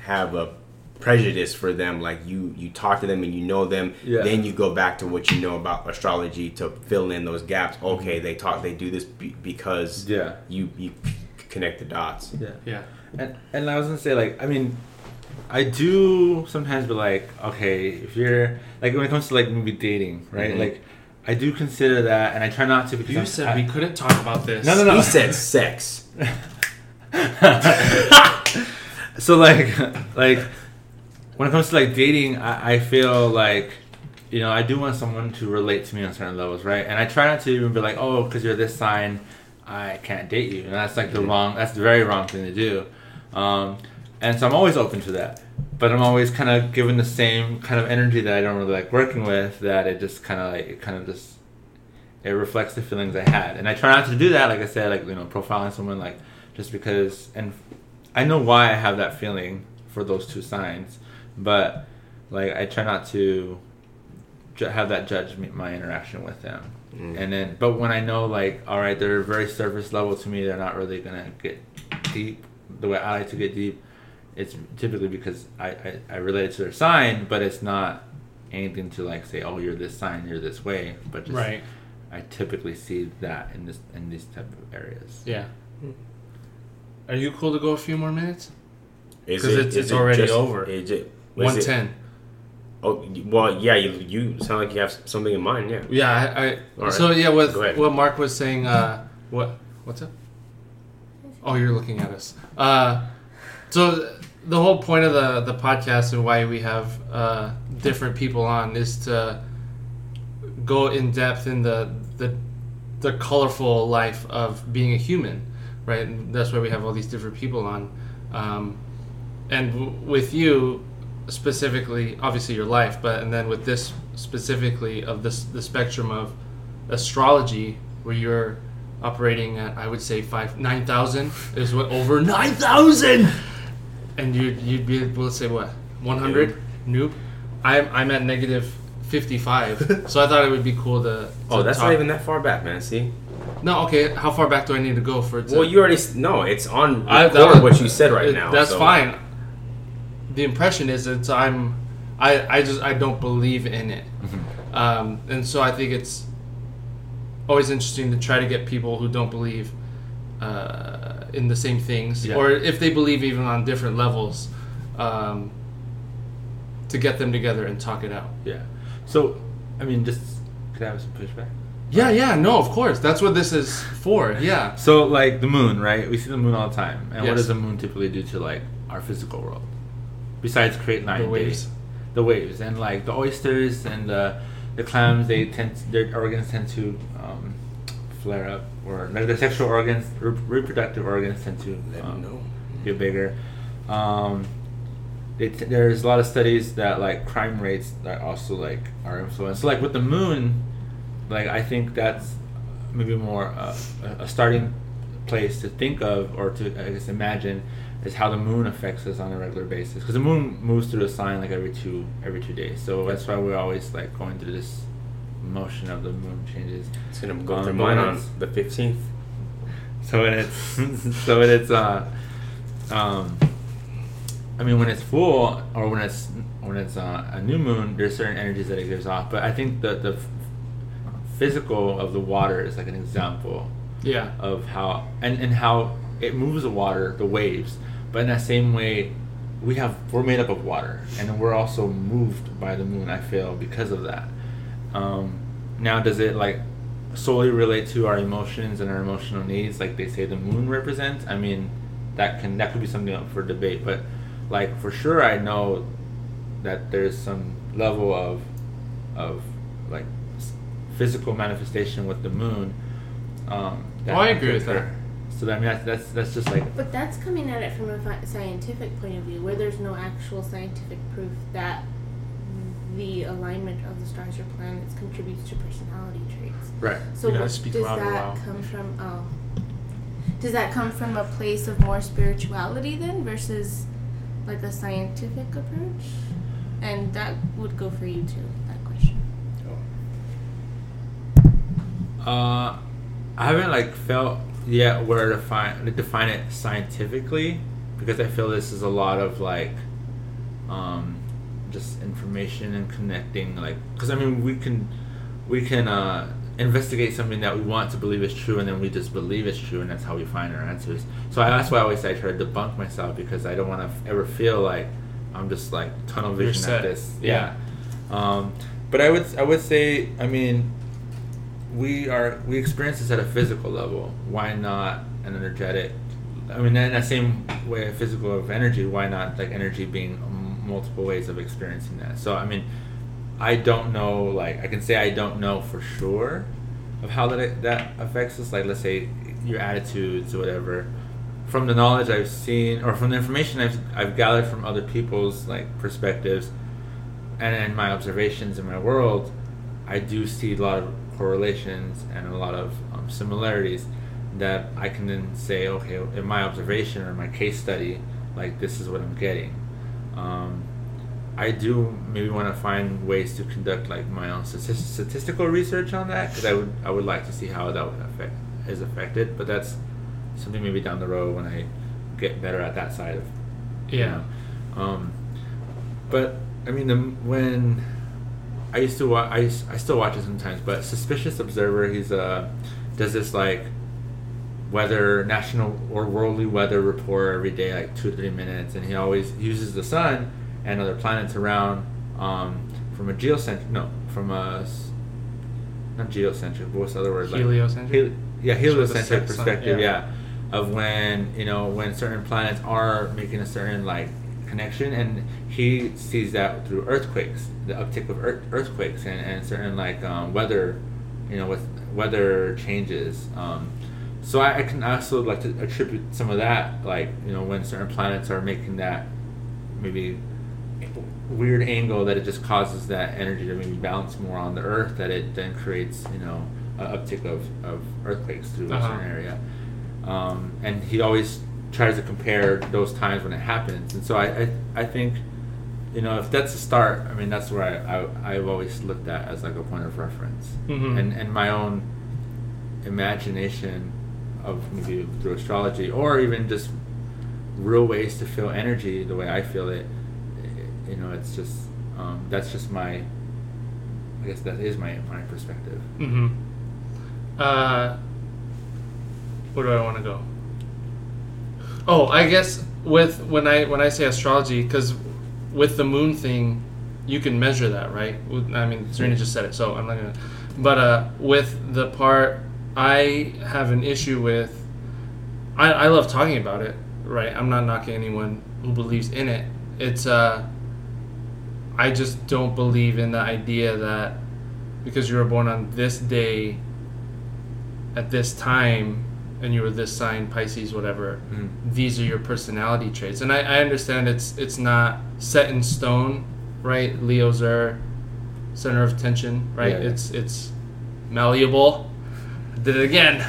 have a prejudice for them like you you talk to them and you know them Yeah. then you go back to what you know about astrology to fill in those gaps okay mm-hmm. they talk they do this be, because Yeah. you you connect the dots yeah. Yeah. And and I was gonna say like I mean, I do sometimes be like okay if you're like when it comes to like maybe dating right Mhm. like I do consider that and I try not to because You I'm- said I- we couldn't talk about this. No, no, no. he said sex so like like when it comes to like dating I, I feel like you know i do want someone to relate to me on certain levels right and i try not to even be like oh because you're this sign i can't date you and that's like the wrong that's the very wrong thing to do um, and so i'm always open to that but i'm always kind of given the same kind of energy that i don't really like working with that it just kind of like it kind of just it reflects the feelings I had, and I try not to do that. Like I said, like you know, profiling someone like just because, and I know why I have that feeling for those two signs, but like I try not to ju- have that judge me- my interaction with them. Mm. And then, but when I know like, all right, they're very surface level to me, they're not really gonna get deep the way I like to get deep. It's typically because I, I, I relate it to their sign, but it's not anything to like say, oh, you're this sign, you're this way, but just Right. I typically see that in this in these type of areas. Yeah. Are you cool to go a few more minutes? Because it- it's- it's it already just- over. Is it? is One it- ten. Oh well, yeah. You you sound like you have something in mind. Yeah. Yeah, I. I All right. So yeah, what what Mark was saying. Uh, what what's up? Oh, you're looking at us. Uh, so the whole point of the the podcast and why we have uh, different people on is to go in depth in the the the colorful life of being a human, right? And that's why we have all these different people on. Um, and w- with you specifically, obviously your life, but and then with this specifically of this the spectrum of astrology, where you're operating at I would say five nine thousand is what over nine thousand, and you'd you'd be able to say what one hundred noob. I'm I'm at negative fifty five, so I thought it would be cool to. to Oh, that's talk- not even that far back, man. See. no, okay. How far back do I need to go for it? To, Well, you already no. It's on I- that was- what you said right it- now. That's so- fine. The impression is that I'm, I I just I don't believe in it, Mm-hmm. um, and so I think it's always interesting to try to get people who don't believe uh, in the same things, Yeah. or if they believe even on different levels, um, to get them together and talk it out. Yeah. So, I mean, just could I have some pushback? Yeah, yeah, no, of course. That's what this is for. Yeah. So, like the moon, right? We see the moon all the time, and what does the moon typically do to like our physical world? Besides create nine The waves. days, the waves, and like the oysters and the the clams, they tend their organs tend to um, flare up, or like their sexual organs, re- reproductive organs tend to um, know. get bigger. Um, they t- there's a lot of studies that like crime rates that also like are influenced. So like with the moon, like I think that's maybe more uh, a a starting place to think of or to I guess imagine is how the moon affects us on a regular basis because the moon moves through a sign like every two every two days. So that's why we're always like going through this motion of the moon changes. It's gonna go Um, through mine on the fifteenth. so when it's so when it's uh um I mean when it's full or when it's when it's uh, a new moon there's certain energies that it gives off but I think the the physical of the water is like an example Yeah. of how and, and how it moves the water the waves but in that same way we have we're made up of water and we're also moved by the moon I feel because of that. Um, now does it like solely relate to our emotions and our emotional needs like they say the moon represents? I mean that can that could be something up for debate but like for sure I know that there's some level of of like physical manifestation with the moon um, Oh, I agree with occur. So that, I mean that's, that's that's just like But that's coming at it from a scientific point of view, where there's no actual scientific proof that the alignment of the stars or planets contributes to personality traits. right So You gotta speak does louder, that come from? Oh, does that come from a place of more spirituality then, versus like a scientific approach? And that would go for you too. That question. Uh, I haven't like felt yet where to find to define it scientifically because I feel this is a lot of like, um, just information and connecting like because I mean we can we can uh, investigate something that we want to believe is true and then we just believe it's true and that's how we find our answers. So I, that's why I always say I try to debunk myself because I don't want to f- ever feel like I'm just like tunnel vision at this. Yeah. Yeah. Um, but I would I would say I mean we are we experience this at a physical level. Why not an energetic? I mean, in that same way, physical of energy. Why not like energy being um, multiple ways of experiencing that? So I mean, I don't know. Like I can say I don't know for sure of how that that affects us. Like let's say your attitudes or whatever. From the knowledge I've seen, or from the information I've I've gathered from other people's like perspectives, and in my observations in my world, I do see a lot of correlations and a lot of um, similarities that I can then say, okay, in my observation or my case study, like this is what I'm getting. Um, I do maybe want to find ways to conduct like my own statistical research on that because I would I would like to see how that would affect is affected, but that's something maybe down the road when I get better at that side of you Yeah. know. Um, but I mean, the, when I used to watch. I I still watch it sometimes, but Suspicious Observer. He's uh does this like weather, national or worldly weather report every day, like two or three minutes, and he always uses the sun and other planets around um, from a geocentric. No, from a not geocentric. But what's the other word? Like- Heliocentric? yeah, Sort of the heliocentric sun- perspective. yeah. yeah. of when you know when certain planets are making a certain like connection, and he sees that through earthquakes, the uptick of earth, earthquakes, and, and certain like um, weather, you know, with weather changes. Um, so I, I can also like to attribute some of that, like you know, when certain planets are making that maybe weird angle that it just causes that energy to maybe bounce more on the earth that it then creates you know an uptick of, of earthquakes through Uh-huh. a certain area um, and he always tries to compare those times when it happens and so I, I, I think you know if that's a start I mean that's where I, I, I've always looked at as like a point of reference Mhm. and, and my own imagination of maybe through astrology or even just real ways to feel energy the way I feel it. You know, it's just um, that's just my. I guess that is my my perspective. Mm-hmm. Uh, where do I want to go? Oh, I guess with when I when I say astrology, because with the moon thing, you can measure that, right? I mean, Serena just said it, so I'm not gonna. But uh, with the part I have an issue with, I I love talking about it, right? I'm not knocking anyone who believes in it. It's uh. I just don't believe in the idea that because you were born on this day at this time and you were this sign Pisces whatever Mhm. these are your personality traits. And I, I understand it's it's not set in stone right? Leos are center of attention right? Yeah, yeah. it's it's malleable. Did it again.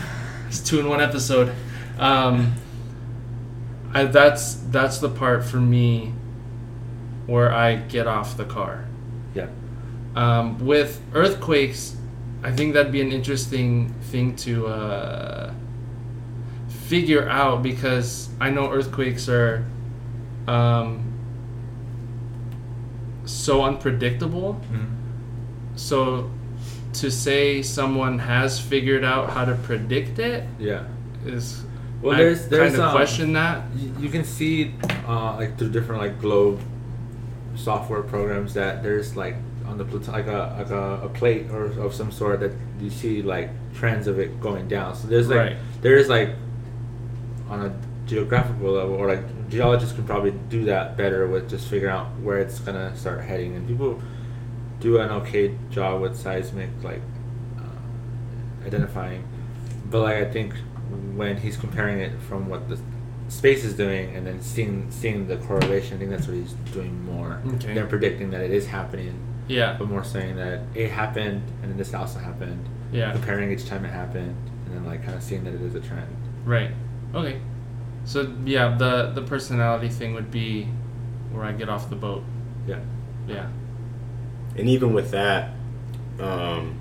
It's two in one episode. Um, I, that's that's the part for me where I get off the car. Yeah. um, with earthquakes, I think that'd be an interesting thing to uh, figure out because I know earthquakes are um, so unpredictable. Mhm. So to say someone has figured out how to predict it Yeah. is Well, I there's there's kind of um, question that. you, you can see uh, like through different like globe software programs that there's like on the like a like a, a plate or of some sort that you see like trends of it going down. So there's like Right. there's like on a geographical level or like geologists can probably do that better with just figuring out where it's gonna start heading and people do an okay job with seismic like uh, identifying but like I think when he's comparing it from what the space is doing and then seeing seeing the correlation, I think that's what he's doing more Okay. than predicting that it is happening, Yeah. but more saying that it happened and then this also happened. Yeah. Comparing each time it happened and then like kind of seeing that it is a trend. Right. Okay. So yeah, the the personality thing would be where I get off the boat. Yeah. Yeah. And even with that, um,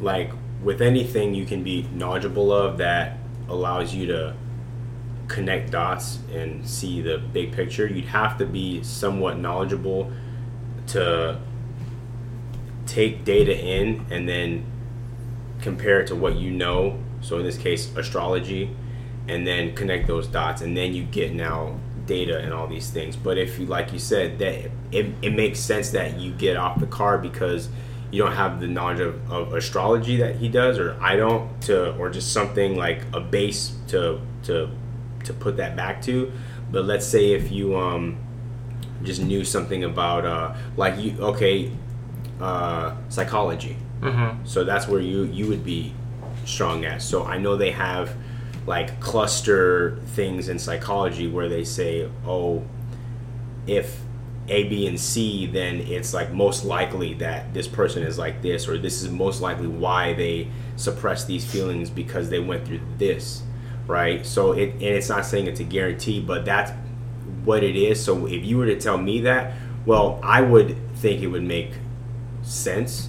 like with anything you can be knowledgeable of that allows you to connect dots and see the big picture, you'd have to be somewhat knowledgeable to take data in and then compare it to what you know. So in this case, astrology, and then connect those dots, and then you get now data and all these things. But if you, like you said, that it, it makes sense that you get off the car because you don't have the knowledge of, of astrology that he does, or I don't, to or just something like a base to to to put that back to. But let's say if you um just knew something about uh like you okay uh psychology Mm-hmm. so that's where you you would be strong at so i know they have like cluster things in psychology where they say oh if a b and c then it's like most likely that this person is like this or this is most likely why they suppress these feelings because they went through this right? So it and it's not saying it's a guarantee but that's what it is. So if you were to tell me that well i would think it would make sense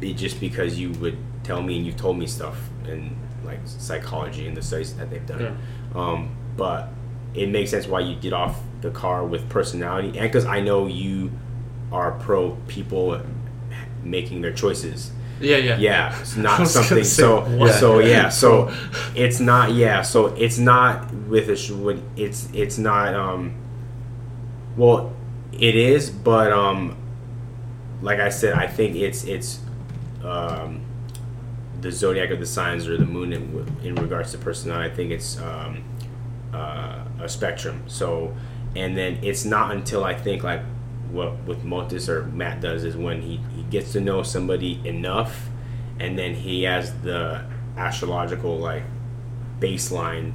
just because you would tell me and you've told me stuff in like psychology and the studies that they've done. Yeah. Um, but it makes sense why you get off the car with personality and because I know you are pro people making their choices. Yeah, yeah. Yeah, it's not something. say, So what? so yeah, so it's not yeah, so it's not with a it's it's not um. Well, it is, but um, like I said, I think it's it's um, the zodiac or the signs or the moon in, in regards to personality. I think it's um, uh, a spectrum. So, and then it's not until I think like what with Motis or Matt does is when he, he gets to know somebody enough, and then he has the astrological like baseline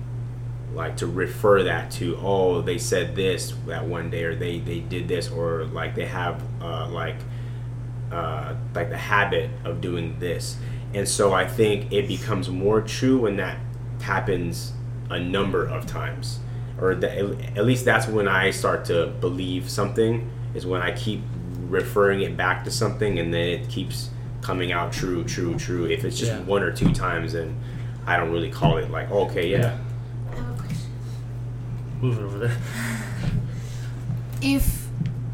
like to refer that to oh they said this that one day or they they did this or like they have uh, like uh, like the habit of doing this and so i think it becomes more true when that happens a number of times or that, at least that's when i start to believe something is when i keep referring it back to something and then it keeps coming out true true true if it's just Yeah. one or two times then i don't really call it like okay yeah. I have a question. Move it over there. If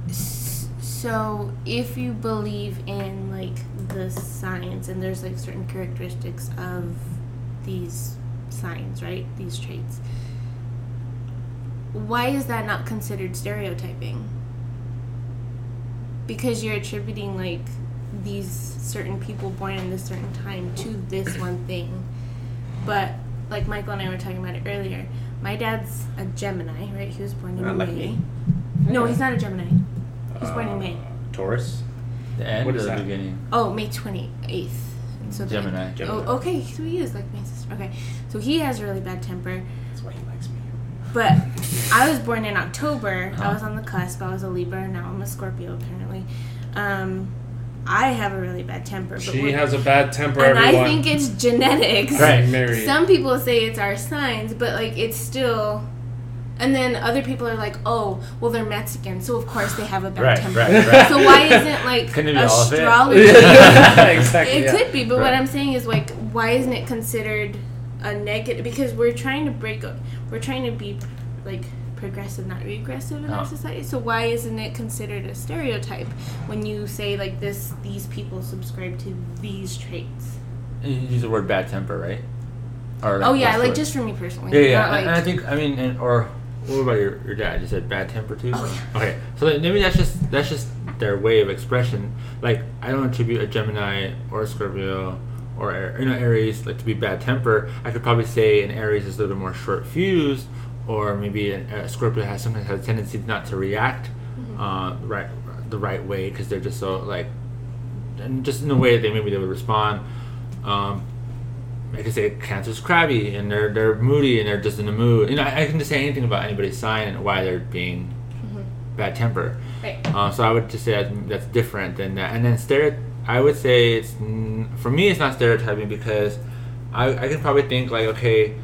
so, if you believe in like the signs and there's like certain characteristics of these signs, right? These traits. Why is that not considered stereotyping? Because you're attributing like these certain people born in this certain time to this one thing. But like Michael and I were talking about it earlier, my dad's a Gemini, right? He was born in Not like May. me. No, he's not a Gemini. He's born in uh, May. taurus The end What or is the that? beginning? Oh, May twenty eighth. So the- Gemini. Gemini. Oh, okay. So he is like my sister. Okay, so he has a really bad temper. that's why he likes me But I was born in October. Uh-huh. I was on the cusp. I was a Libra. Now I'm a Scorpio. Apparently, um, I have a really bad temper. But She has a bad temper, and everyone. I think it's genetics. Right, Mary. Some people say it's our signs, but like it's still. And then other people are like, "Oh, well, they're Mexican, so of course they have a bad Right, temper." right, right. So why isn't like Couldn't it be all of it? astrology? yeah, exactly. It yeah. could be, but what I'm saying is like, why isn't it considered a negative? Because we're trying to break, we're trying to be like progressive, not regressive in our Oh. society. So why isn't it considered a stereotype when you say like this? These people subscribe to these traits. You use the word bad temper, right? Or oh yeah, like word? just for me personally. Yeah, yeah. Not and- like, and I think I mean, and, or what about your, your dad? You said bad temper too. Okay, so then maybe that's just that's just their way of expression. Like I don't attribute a Gemini or a Scorpio or you know Aries like to be bad temper. I could probably say an Aries is a little more short fused, or maybe a, a Scorpio has sometimes has a tendency not to react uh, right the right way because they're just so like and just in a way that they maybe they would respond. Um, I could say Cancer's crabby and they're they're moody and they're just in the mood. You know, I, I can just say anything about anybody's sign and why they're being bad temper. right. Uh, so I would just say that's, that's different than that. And then stereo, I would say it's for me it's not stereotyping because I I can probably think like okay,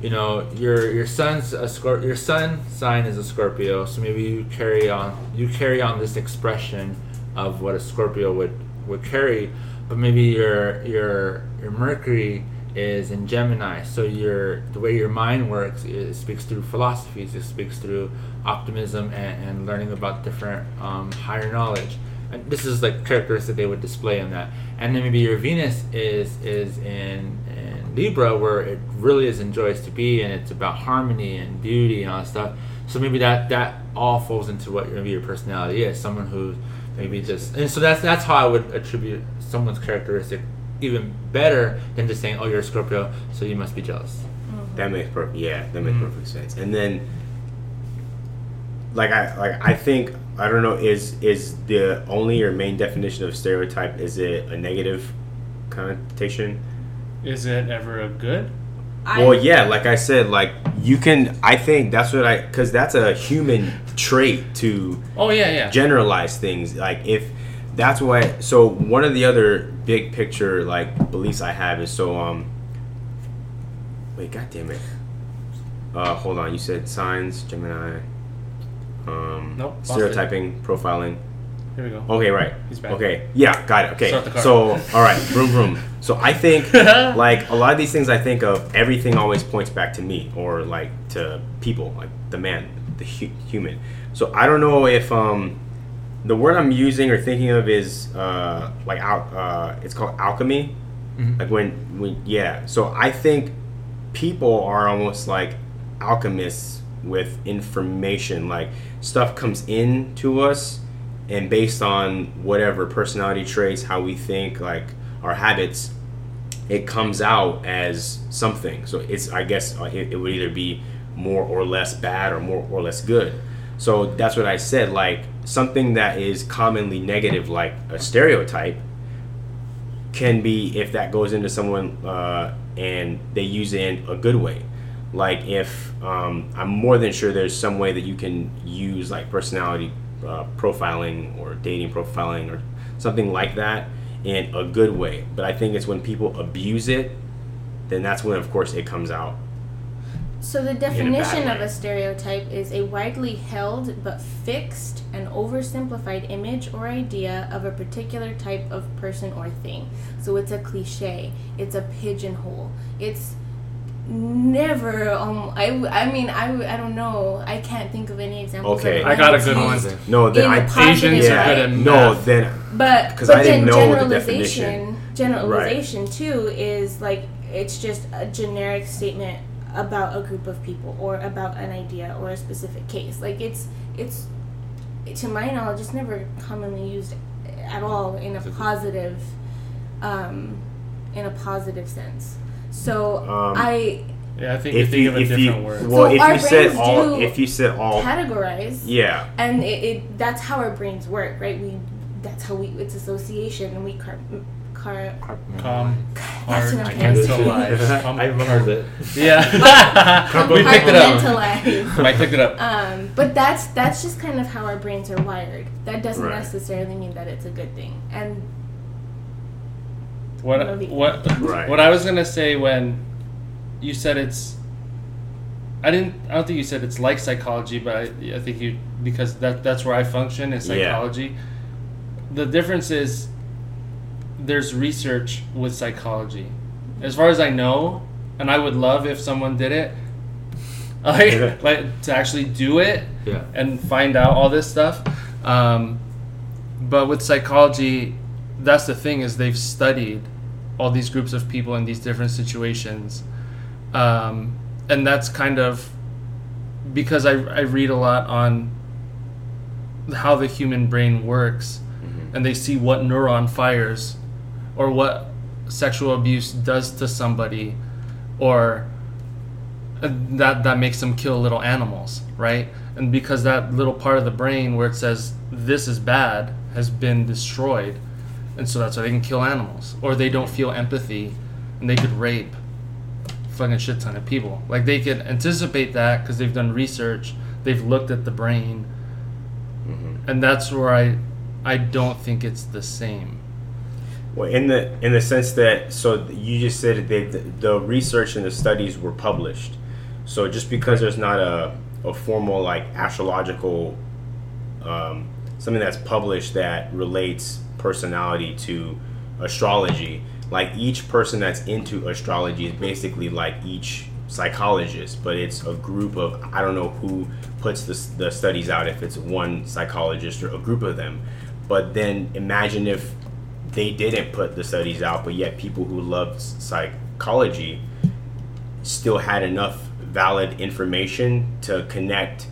you know your your son's a Scor- your sun sign is a Scorpio, so maybe you carry on you carry on this expression of what a Scorpio would would carry, but maybe your your your Mercury is in Gemini, so your the way your mind works it speaks through philosophies, it speaks through optimism and, and learning about different um, higher knowledge. And this is like characteristics they would display in that. And then maybe your Venus is is in, in Libra, where it really is enjoys to be, and it's about harmony and beauty and all that stuff. So maybe that that all falls into what maybe your personality is. Someone who maybe just and so that's that's how I would attribute someone's characteristic even better than just saying, "Oh, you're a Scorpio, so you must be jealous." That makes perfect. Yeah, that makes Mhm. perfect sense. And then, like I like I think I don't know is is the only or main definition of stereotype is it a negative connotation? Is it ever a good? Well, yeah, like I said, like you can. I think that's what I because that's a human trait to Oh yeah, yeah. generalize things. Like if that's why. So one of the other big picture like beliefs I have is so um. Wait, god damn it. Uh, hold on. You said signs, Gemini. Um, Nope. Stereotyping, profiling. Here we go. Okay, right. He's back. Okay, yeah, got it. Okay, Start the car. so all right, vroom vroom. So I think like a lot of these things I think of, everything always points back to me or like to people, like the man, the hu- human. So I don't know if um the word I'm using or thinking of is uh, like al- uh, it's called alchemy. Mhm. Like when when yeah. So I think people are almost like alchemists with information. Like stuff comes in to us, and based on whatever personality traits, how we think, like our habits, it comes out as something. So it's I guess it, it would either be more or less bad or more or less good. So that's what I said. Like something that is commonly negative, like a stereotype, can be if that goes into someone uh, and they use it in a good way. Like if um, I'm more than sure there's some way that you can use like personality uh, profiling or dating profiling or something like that in a good way. But I think it's when people abuse it, then that's when of course it comes out. So the definition of a stereotype is a widely held but fixed and oversimplified image or idea of a particular type of person or thing. So it's a cliche. It's a pigeonhole. It's never um I, w- I mean I, w- I don't know I can't think of any examples Okay. of I got a good one. No, then in I a positive Asians are yeah, good at no, then But 'Cause but I didn't then know the generalization definition. generalization too is like it's just a generic statement about a group of people or about an idea or a specific case. Like it's it's to my knowledge it's never commonly used at all in a positive um, in a positive sense. So Um, I Yeah, I think if you you think of a if different you word. well So if our you said all if you said all categorize yeah and it, it that's how our brains work, right? We that's how we it's association and we car, car Com, That's hard, what I'm trying to say. mentalized. I remember that. Yeah, we picked it up. I picked it up. Um, but that's that's just kind of how our brains are wired. That doesn't Right. necessarily mean that it's a good thing. And What Movie. what Right. what I was gonna say when you said it's I didn't I don't think you said it's like psychology, but I, I think you because that that's where I function is Yeah. psychology. The difference is there's research with psychology. As far as I know, and I would love if someone did it. Like, like to actually do it Yeah. and find out all this stuff. Um, but with psychology, that's the thing is they've studied all these groups of people in these different situations, um, and that's kind of because I, I read a lot on how the human brain works, and they see what neuron fires, or what sexual abuse does to somebody, or uh, that that makes them kill little animals, right? And because that little part of the brain where it says this is bad has been destroyed, and so that's why they can kill animals, or they don't feel empathy, and they could rape fucking shit ton of people. Like they could anticipate that because they've done research, they've looked at the brain, and that's where I I don't think it's the same. Well, in the in the sense that so you just said that the, the research and the studies were published. So just because there's not a, a formal like astrological um, something that's published that relates personality to astrology, like each person that's into astrology is basically like each psychologist, but it's a group of I don't know who puts the, the studies out if it's one psychologist or a group of them. But then imagine if they didn't put the studies out, but yet people who loved psychology still had enough valid information to connect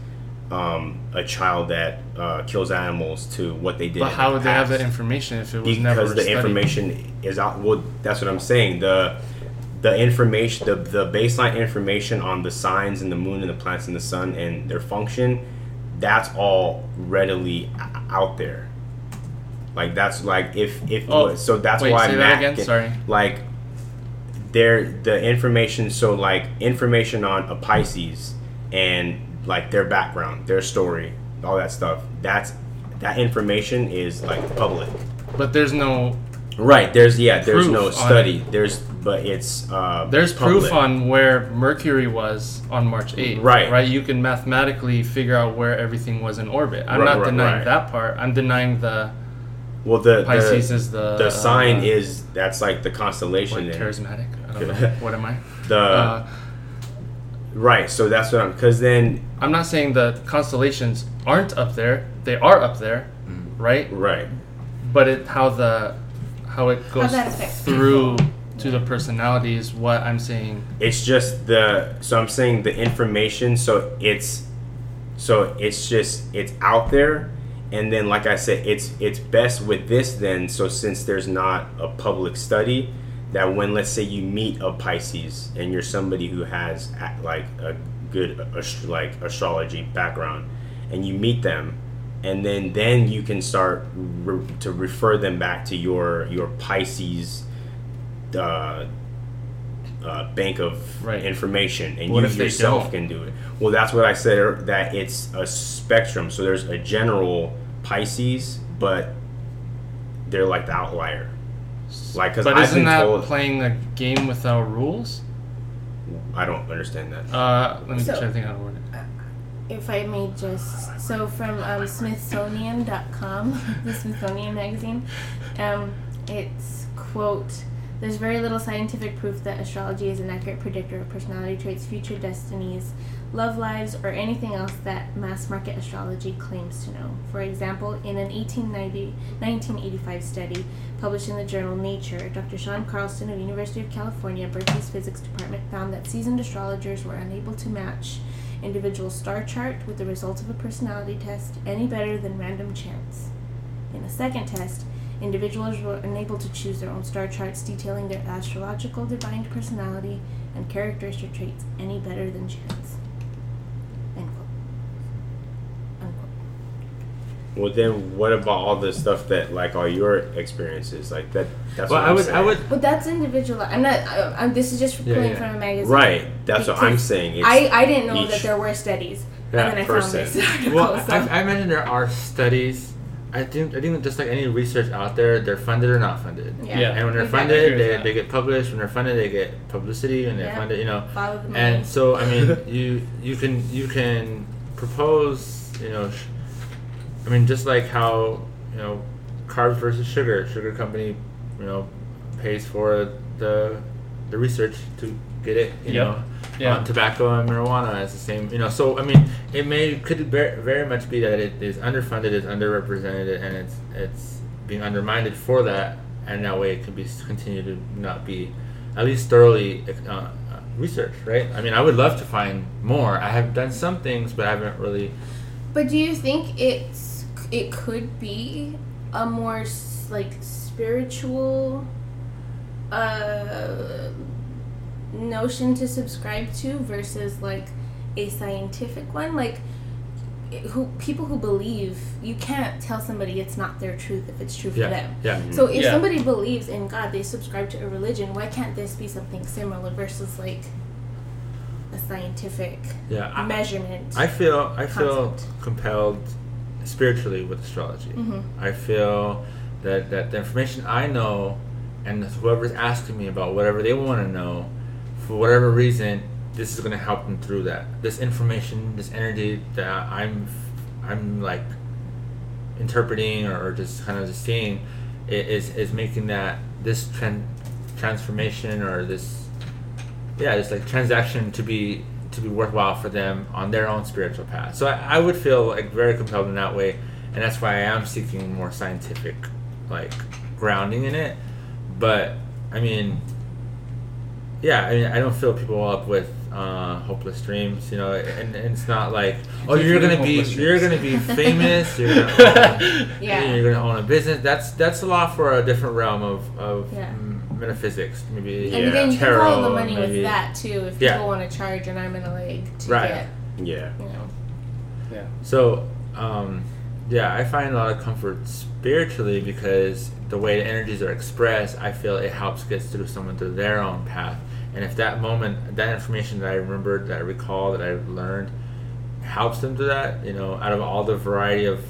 um, a child that uh, kills animals to what they did. But how the would they have that information if it was never because the studied? information is out well that's what i'm saying the the information the, the baseline information on the signs and the moon and the planets and the sun and their function that's all readily out there like that's like if if Oh, so that's wait, why say that Matt again? Sorry. like there the information so like information on a pisces and like their background their story all that stuff that's that information is like public But there's no Right. There's yeah. There's no study. There's but it's uh. there's proof on where Mercury was on March 8th. Right. Right. You can mathematically figure out where everything was in orbit. I'm Right, not right, denying right. that part. I'm denying the Well, the Pisces the, is the the sign uh, is that's like the constellation. there. charismatic. I don't know. what am I? The Uh, right. So that's what I'm. Because then I'm not saying the constellations aren't up there. They are up there. right? Right. But it how the how it goes that affects through to the personality is what I'm saying. It's just the so I'm saying the information. So it's so it's just it's out there, and then like I said, it's it's best with this then. So since there's not a public study, that when let's say you meet a Pisces and you're somebody who has like a good like astrology background, and you meet them. And then, then you can start re- to refer them back to your your Pisces uh, uh, bank of Right. information, and What you if yourself can do it. Well, that's what I said. er, That it's a spectrum. So there's a general Pisces, but they're like the outlier. Like, because But I've isn't been that told, playing a game without rules? I don't understand that. Uh, let me So- try to think how to word it. if I may just so from um, Smithsonian.com, the Smithsonian magazine, um, it's quote. There's very little scientific proof that astrology is an accurate predictor of personality traits, future destinies, love lives, or anything else that mass market astrology claims to know. For example, in an 1890, 1985 study published in the journal Nature, Dr. Shawn Carlson of University of California, Berkeley's physics department found that seasoned astrologers were unable to match individual star chart with the results of a personality test any better than random chance. In a second test, individuals were unable to choose their own star charts detailing their astrological divine personality and characteristic traits any better than chance. End quote. Unquote. Well, then what about all the stuff that like all your experiences like that? That's Well, what I I'm would, saying. I would, But that's individual. I'm not. I, I'm, this is just pulling yeah. from a magazine. Right. That's what I'm saying. It's I, I didn't know each- that there were studies, Yeah, and then I found person. this article. well, so. I, I imagine there are studies. I think, I think just like any research out there, they're funded or not funded. yeah. Yeah. And when they're Exactly. funded, they, they get published. When they're funded, they get publicity. When they're Yeah. funded, you know. Follow the money. And so, I mean, you you can you can propose, you know, sh- I mean, just like how you know, carbs versus sugar. Sugar company, you know, pays for the the research to get it. You Yep. know, Yeah. on tobacco and marijuana is the same. You know, so I mean, it may could very, very much be that it is underfunded, it's underrepresented, and it's it's being undermined for that, and that way it can be continue to not be at least thoroughly uh, uh, researched, right? I mean, I would love to find more. I have done some things, but I haven't really. But do you think it's it could be a more like spiritual uh notion to subscribe to versus like a scientific one like who people who believe you can't tell somebody it's not their truth if it's true for Yeah, them yeah. so if Yeah. somebody believes in god they subscribe to a religion why can't this be something similar versus like a scientific Yeah, I, measurement I feel I feel Concept. compelled spiritually with astrology. Mhm. I feel that that the information I know, and whoever's asking me about whatever they want to know, for whatever reason, this is going to help them through that. This information, this energy that I'm, I'm like interpreting or just kind of just seeing, is is making that this tran- transformation or this yeah, this like transaction to be to be worthwhile for them on their own spiritual path. So I, I would feel like very compelled in that way, and that's why I am seeking more scientific like grounding in it. But I mean, yeah, I mean, I don't fill people up with uh, hopeless dreams, you know, and, and it's not like, oh, you're gonna be hopeless you're gonna be famous, you're gonna own, Yeah. you're gonna own a business. That's that's a lot for a different realm of of Yeah. mm, metaphysics, maybe Yeah. And then you can tarot, follow the money maybe. with that too if Yeah. people want to charge an arm and a leg to Right. get, Yeah. you know. yeah. So, um, yeah, I find a lot of comfort spiritually because the way the energies are expressed, I feel it helps get through someone through their own path. And if that moment, that information that I remembered, that I recall, that I learned, helps them to that, you know, out of all the variety of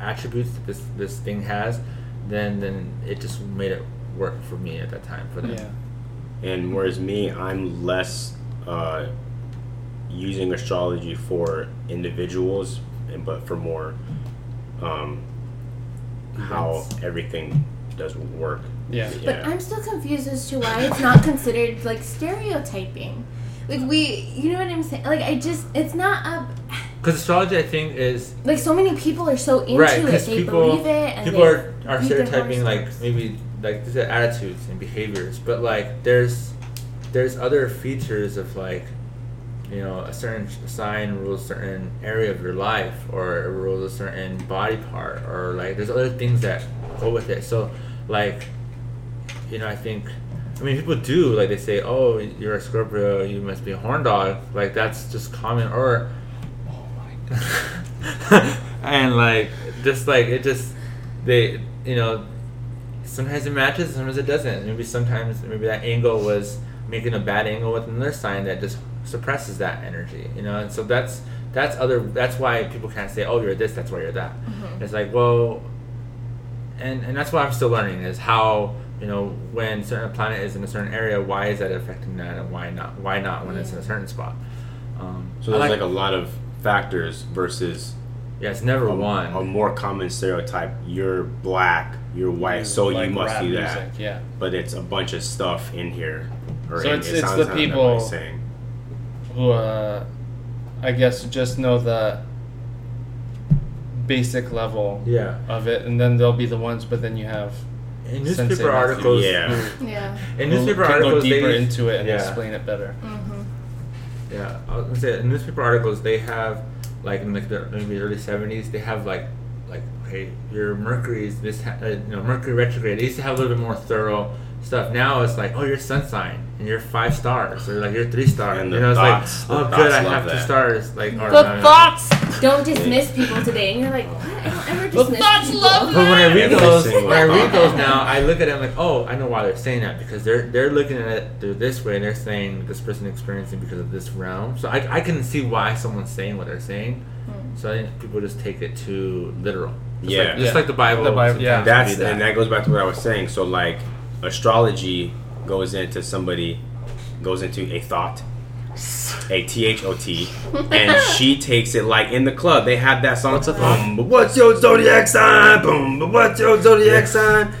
attributes that this this thing has, then then it just made it work for me at that time for them. Yeah. And whereas me, I'm less uh, using astrology for individuals, and but for more um, how everything does work. Yeah. But I'm still confused as to why it's not considered like stereotyping. Like we, you know what I'm saying? Like I just, it's not a. because astrology, I think, is Like so many people are so into right it, they people believe it, and people are, are stereotyping like maybe like these are attitudes and behaviors, but like there's there's other features of like you know a certain sign rules a certain area of your life or it rules a certain body part or like there's other things that go with it. So like you know I think. I mean, people do like they say, "Oh, you're a Scorpio, you must be a horn dog." Like that's just common. Or oh my god, and like just like it just they you know sometimes it matches sometimes it doesn't maybe sometimes maybe that angle was making a bad angle with another sign that just suppresses that energy you know and so that's that's other that's why people can't say oh you're this that's why you're that mm-hmm. it's like well and and that's what i'm still learning is how you know when certain planet is in a certain area why is that affecting that and why not why not when it's in a certain spot um, So there's like, a lot of factors versus yeah it's never a, one a more common stereotype. You're black, you're white, so like you must rap do that. music, Yeah. But it's a bunch of stuff in here. Or So in- it's- it it's the people- saying. who uh, I guess just know the basic level yeah of it, and then they'll be the ones. But then you have in newspaper articles Yeah. who, yeah. in who newspaper can articles go deeper they, into it and yeah. explain it better. Mm-hmm. Yeah, I was gonna say in newspaper articles they have like in like the maybe early seventies they have like like okay your Mercury's this ha- uh, you know Mercury retrograde. They used to have a little bit more thorough stuff. Now it's like oh you're sun sign and you're five stars or like you're three stars. And you the know it's thoughts- like oh good I love have two stars like or The no, no. thoughts don't dismiss people today, and you're like, what? I don't ever dismiss thoughts people. love But when I read those, when I read those now, I look at it. I'm like, oh, I know why they're saying that because they're they're looking at it through this way, and they're saying this person experiencing because of this realm. So I, I can see why someone's saying what they're saying. Hmm. So I think people just take it too literal. Just Yeah. like, just Yeah. like the Bible. The Bible, yeah. That's be and that goes back to what I was saying. So like astrology goes into somebody goes into a thought, a T H O T, and she takes it like in the club. They have that song. What's a? Boom, but what's your zodiac sign? Boom, but what's your zodiac sign?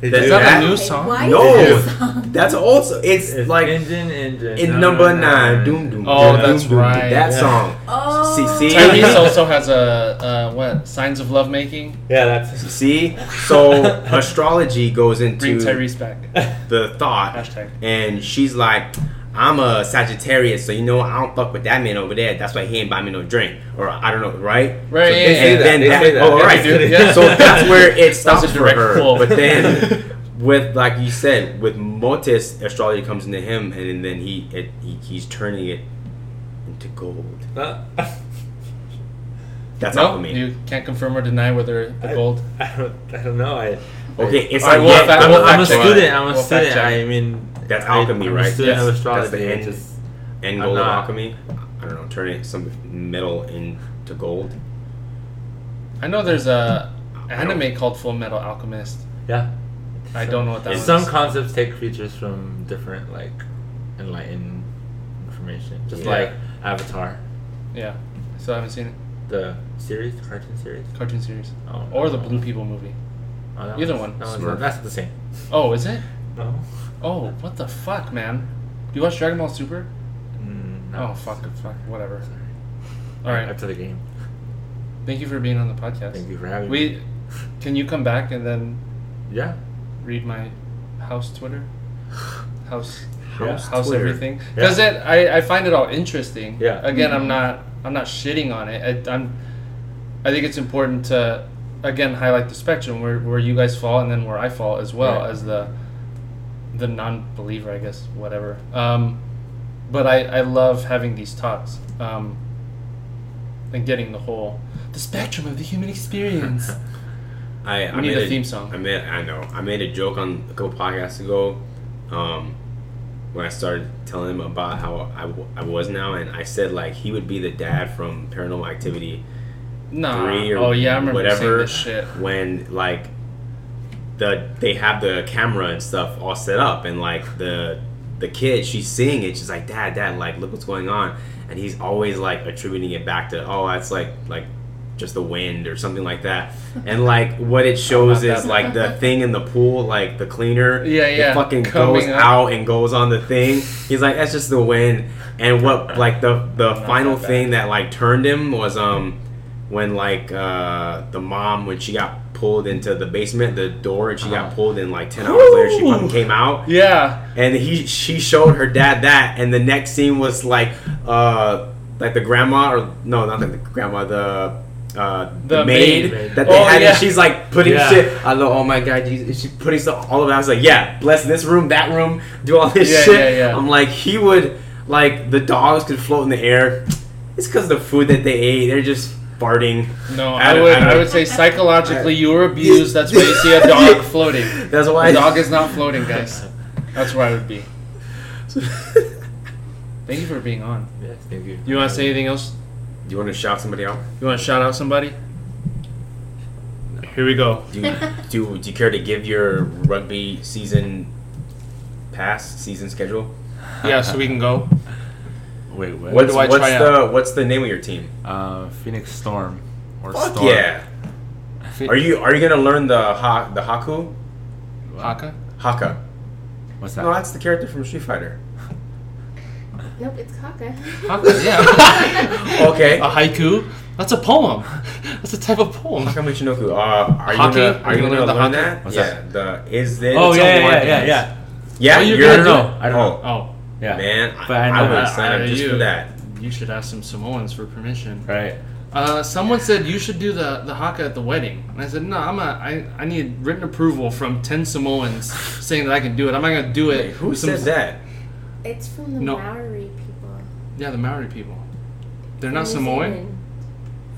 They Is that that- a new song? why No, is song? that's also it's, It's like engine, engine. in number nine. Doom doom. Oh, doom, that's doom, doom, right. That Yeah. song. Oh. See, see? Tyrese also has a uh, what signs of lovemaking. Yeah, that's. See, so astrology goes into Bring Tyrese back. the thought, Hashtag. and she's like, "I'm a Sagittarius, so you know I don't fuck with that man over there. That's why he ain't buy me no drink, or I don't know, right? Right, So- yeah, and yeah, yeah. then They that, say that. oh, Yeah, right. yeah. So that's where it stops a for direct her. pull. But then, with like you said, with Motis, astrology comes into him, and then he, it, he he's turning it into gold. Uh. That's no, alchemy. you can't confirm or deny whether the I- gold. I don't. I don't know. I. Okay, it's All right, like we'll yeah, fact- I'm, we'll I'm a student. I'm a We'll student. I mean, That's alchemy, I'm right? A student Yes. of astrology. That's the I end. just- end I'm goal of alchemy. I don't know, turning some metal into gold. I know there's a anime called Full Metal Alchemist. yeah. I don't know what that Some concepts take features from different like enlightened information, just Yeah. like Avatar, Yeah, still haven't seen it. the series, the cartoon series. Cartoon series Oh, or no. the Blue People movie. Oh, that Either one. That Smurf. not, that's the same. Oh, is it? No. Oh, what the fuck, man? Do you watch Dragon Ball Super? Mm, no. Oh, fuck, fuck, whatever. Sorry. All right. After the game. Thank you for being on the podcast. Thank you for having me. We, can you come back and then Yeah. read my house Twitter? House, House house Twitter. everything. Yeah. Because it, I, I find it all interesting. Yeah. Again, I'm not, I'm not shitting on it. I, I'm, I think it's important to, again, highlight the spectrum where, where you guys fall and then where I fall as well Right. as the, the non-believer, I guess, whatever. Um, but I, I love having these talks. Um, and getting the whole the spectrum of the human experience. I, I need made a theme song. I made I know I made a joke on a couple podcasts ago, um, when I started telling him about how I, w- I was now, and I said like he would be the dad from Paranormal Activity nah. three or oh yeah, I remember whatever this shit. when like the they have the camera and stuff all set up and like the the kid she's seeing it she's like dad dad like look what's going on and he's always like attributing it back to oh that's like like just the wind or something like that. And like what it shows is like the thing in the pool, like the cleaner, Yeah, it yeah, fucking coming goes up. out and goes on the thing. He's like, that's just the wind. And what like the the final that thing that like turned him was um when like uh the mom when she got pulled into the basement, the door, and she got Uh-huh. pulled in like ten hours later. She fucking came out Yeah. and he she showed her dad that and the next scene was like uh like the grandma or no not the grandma the uh the, The maid, maid. that they Oh, had yeah. and she's like putting Yeah. shit I love oh my god you, she's putting stuff all of it I was like yeah bless this room that room do all this Yeah, shit yeah, yeah. I'm like he would like the dogs could float in the air it's because the food that they ate they're just farting No, I I, would. I I, would say psychologically you were abused. That's why you see a dog floating. that's why A dog is not floating, guys. That's where I would be. Thank you for being on. Yes, thank you. You want to say anything else? You want to shout somebody out You want to shout out somebody? Here we go. do you, do, do you care to give your rugby season pass season schedule Yeah, so we can go. Wait, what? What's, do I what's try the what's the name of your team? Uh, Phoenix Storm or Fuck Storm? yeah! Are you are you gonna learn the ha the Haku Haka? Haka? What's that? No, that's the character from Street Fighter. Nope, it's Kaka. Haka, yeah. Okay. a haiku? That's a poem. That's a type of poem. Haka Michinoku. Uh, are you gonna are you gonna learn, the hockey? that? What's yeah. The is this? Oh yeah, yeah, yeah, yeah, yeah. Yeah, Oh, you're you're gonna I don't know. it? I don't know. Oh, Yeah. Man, But I know would sign up just you- for that. you should ask some Samoans for permission. Right. Uh, someone said you should do the, the haka at the wedding. And I said, no, I'm a, I, I need written approval from 10 Samoans saying that I can do it. I'm not going to do it. Wait, who with some- said that? It's from the No. Maori people. Yeah, the Maori people. They're From not New Samoan? Zealand.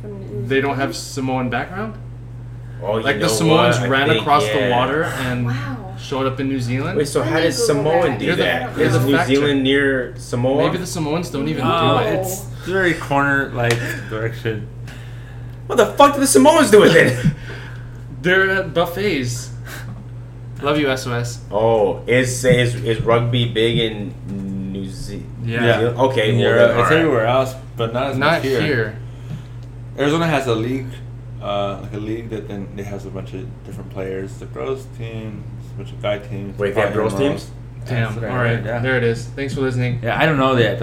From New They don't have Samoan background? Oh, you Like know the Samoans what? I ran think, across the water and Wow. showed up in New Zealand? Wait, so Let how me does Google Samoan that. do You're the- that? you're Is the New fact Zealand near Samoa? Maybe the Samoans don't even Oh, do it. it's very corner like direction. What the fuck do the Samoans do with it? They're at buffets. Love you, SOS. oh, is is is rugby big in New Zealand? Yeah. Okay, In well, Europe, then, it's alright. everywhere else, but not as Not much here. here. Arizona has a league, uh, like a league that then it has a bunch of different players. The girls team, a bunch of guy teams. Wait, they have girls teams? Damn. All right. Yeah. There it is. Thanks for listening. yeah, I don't know that.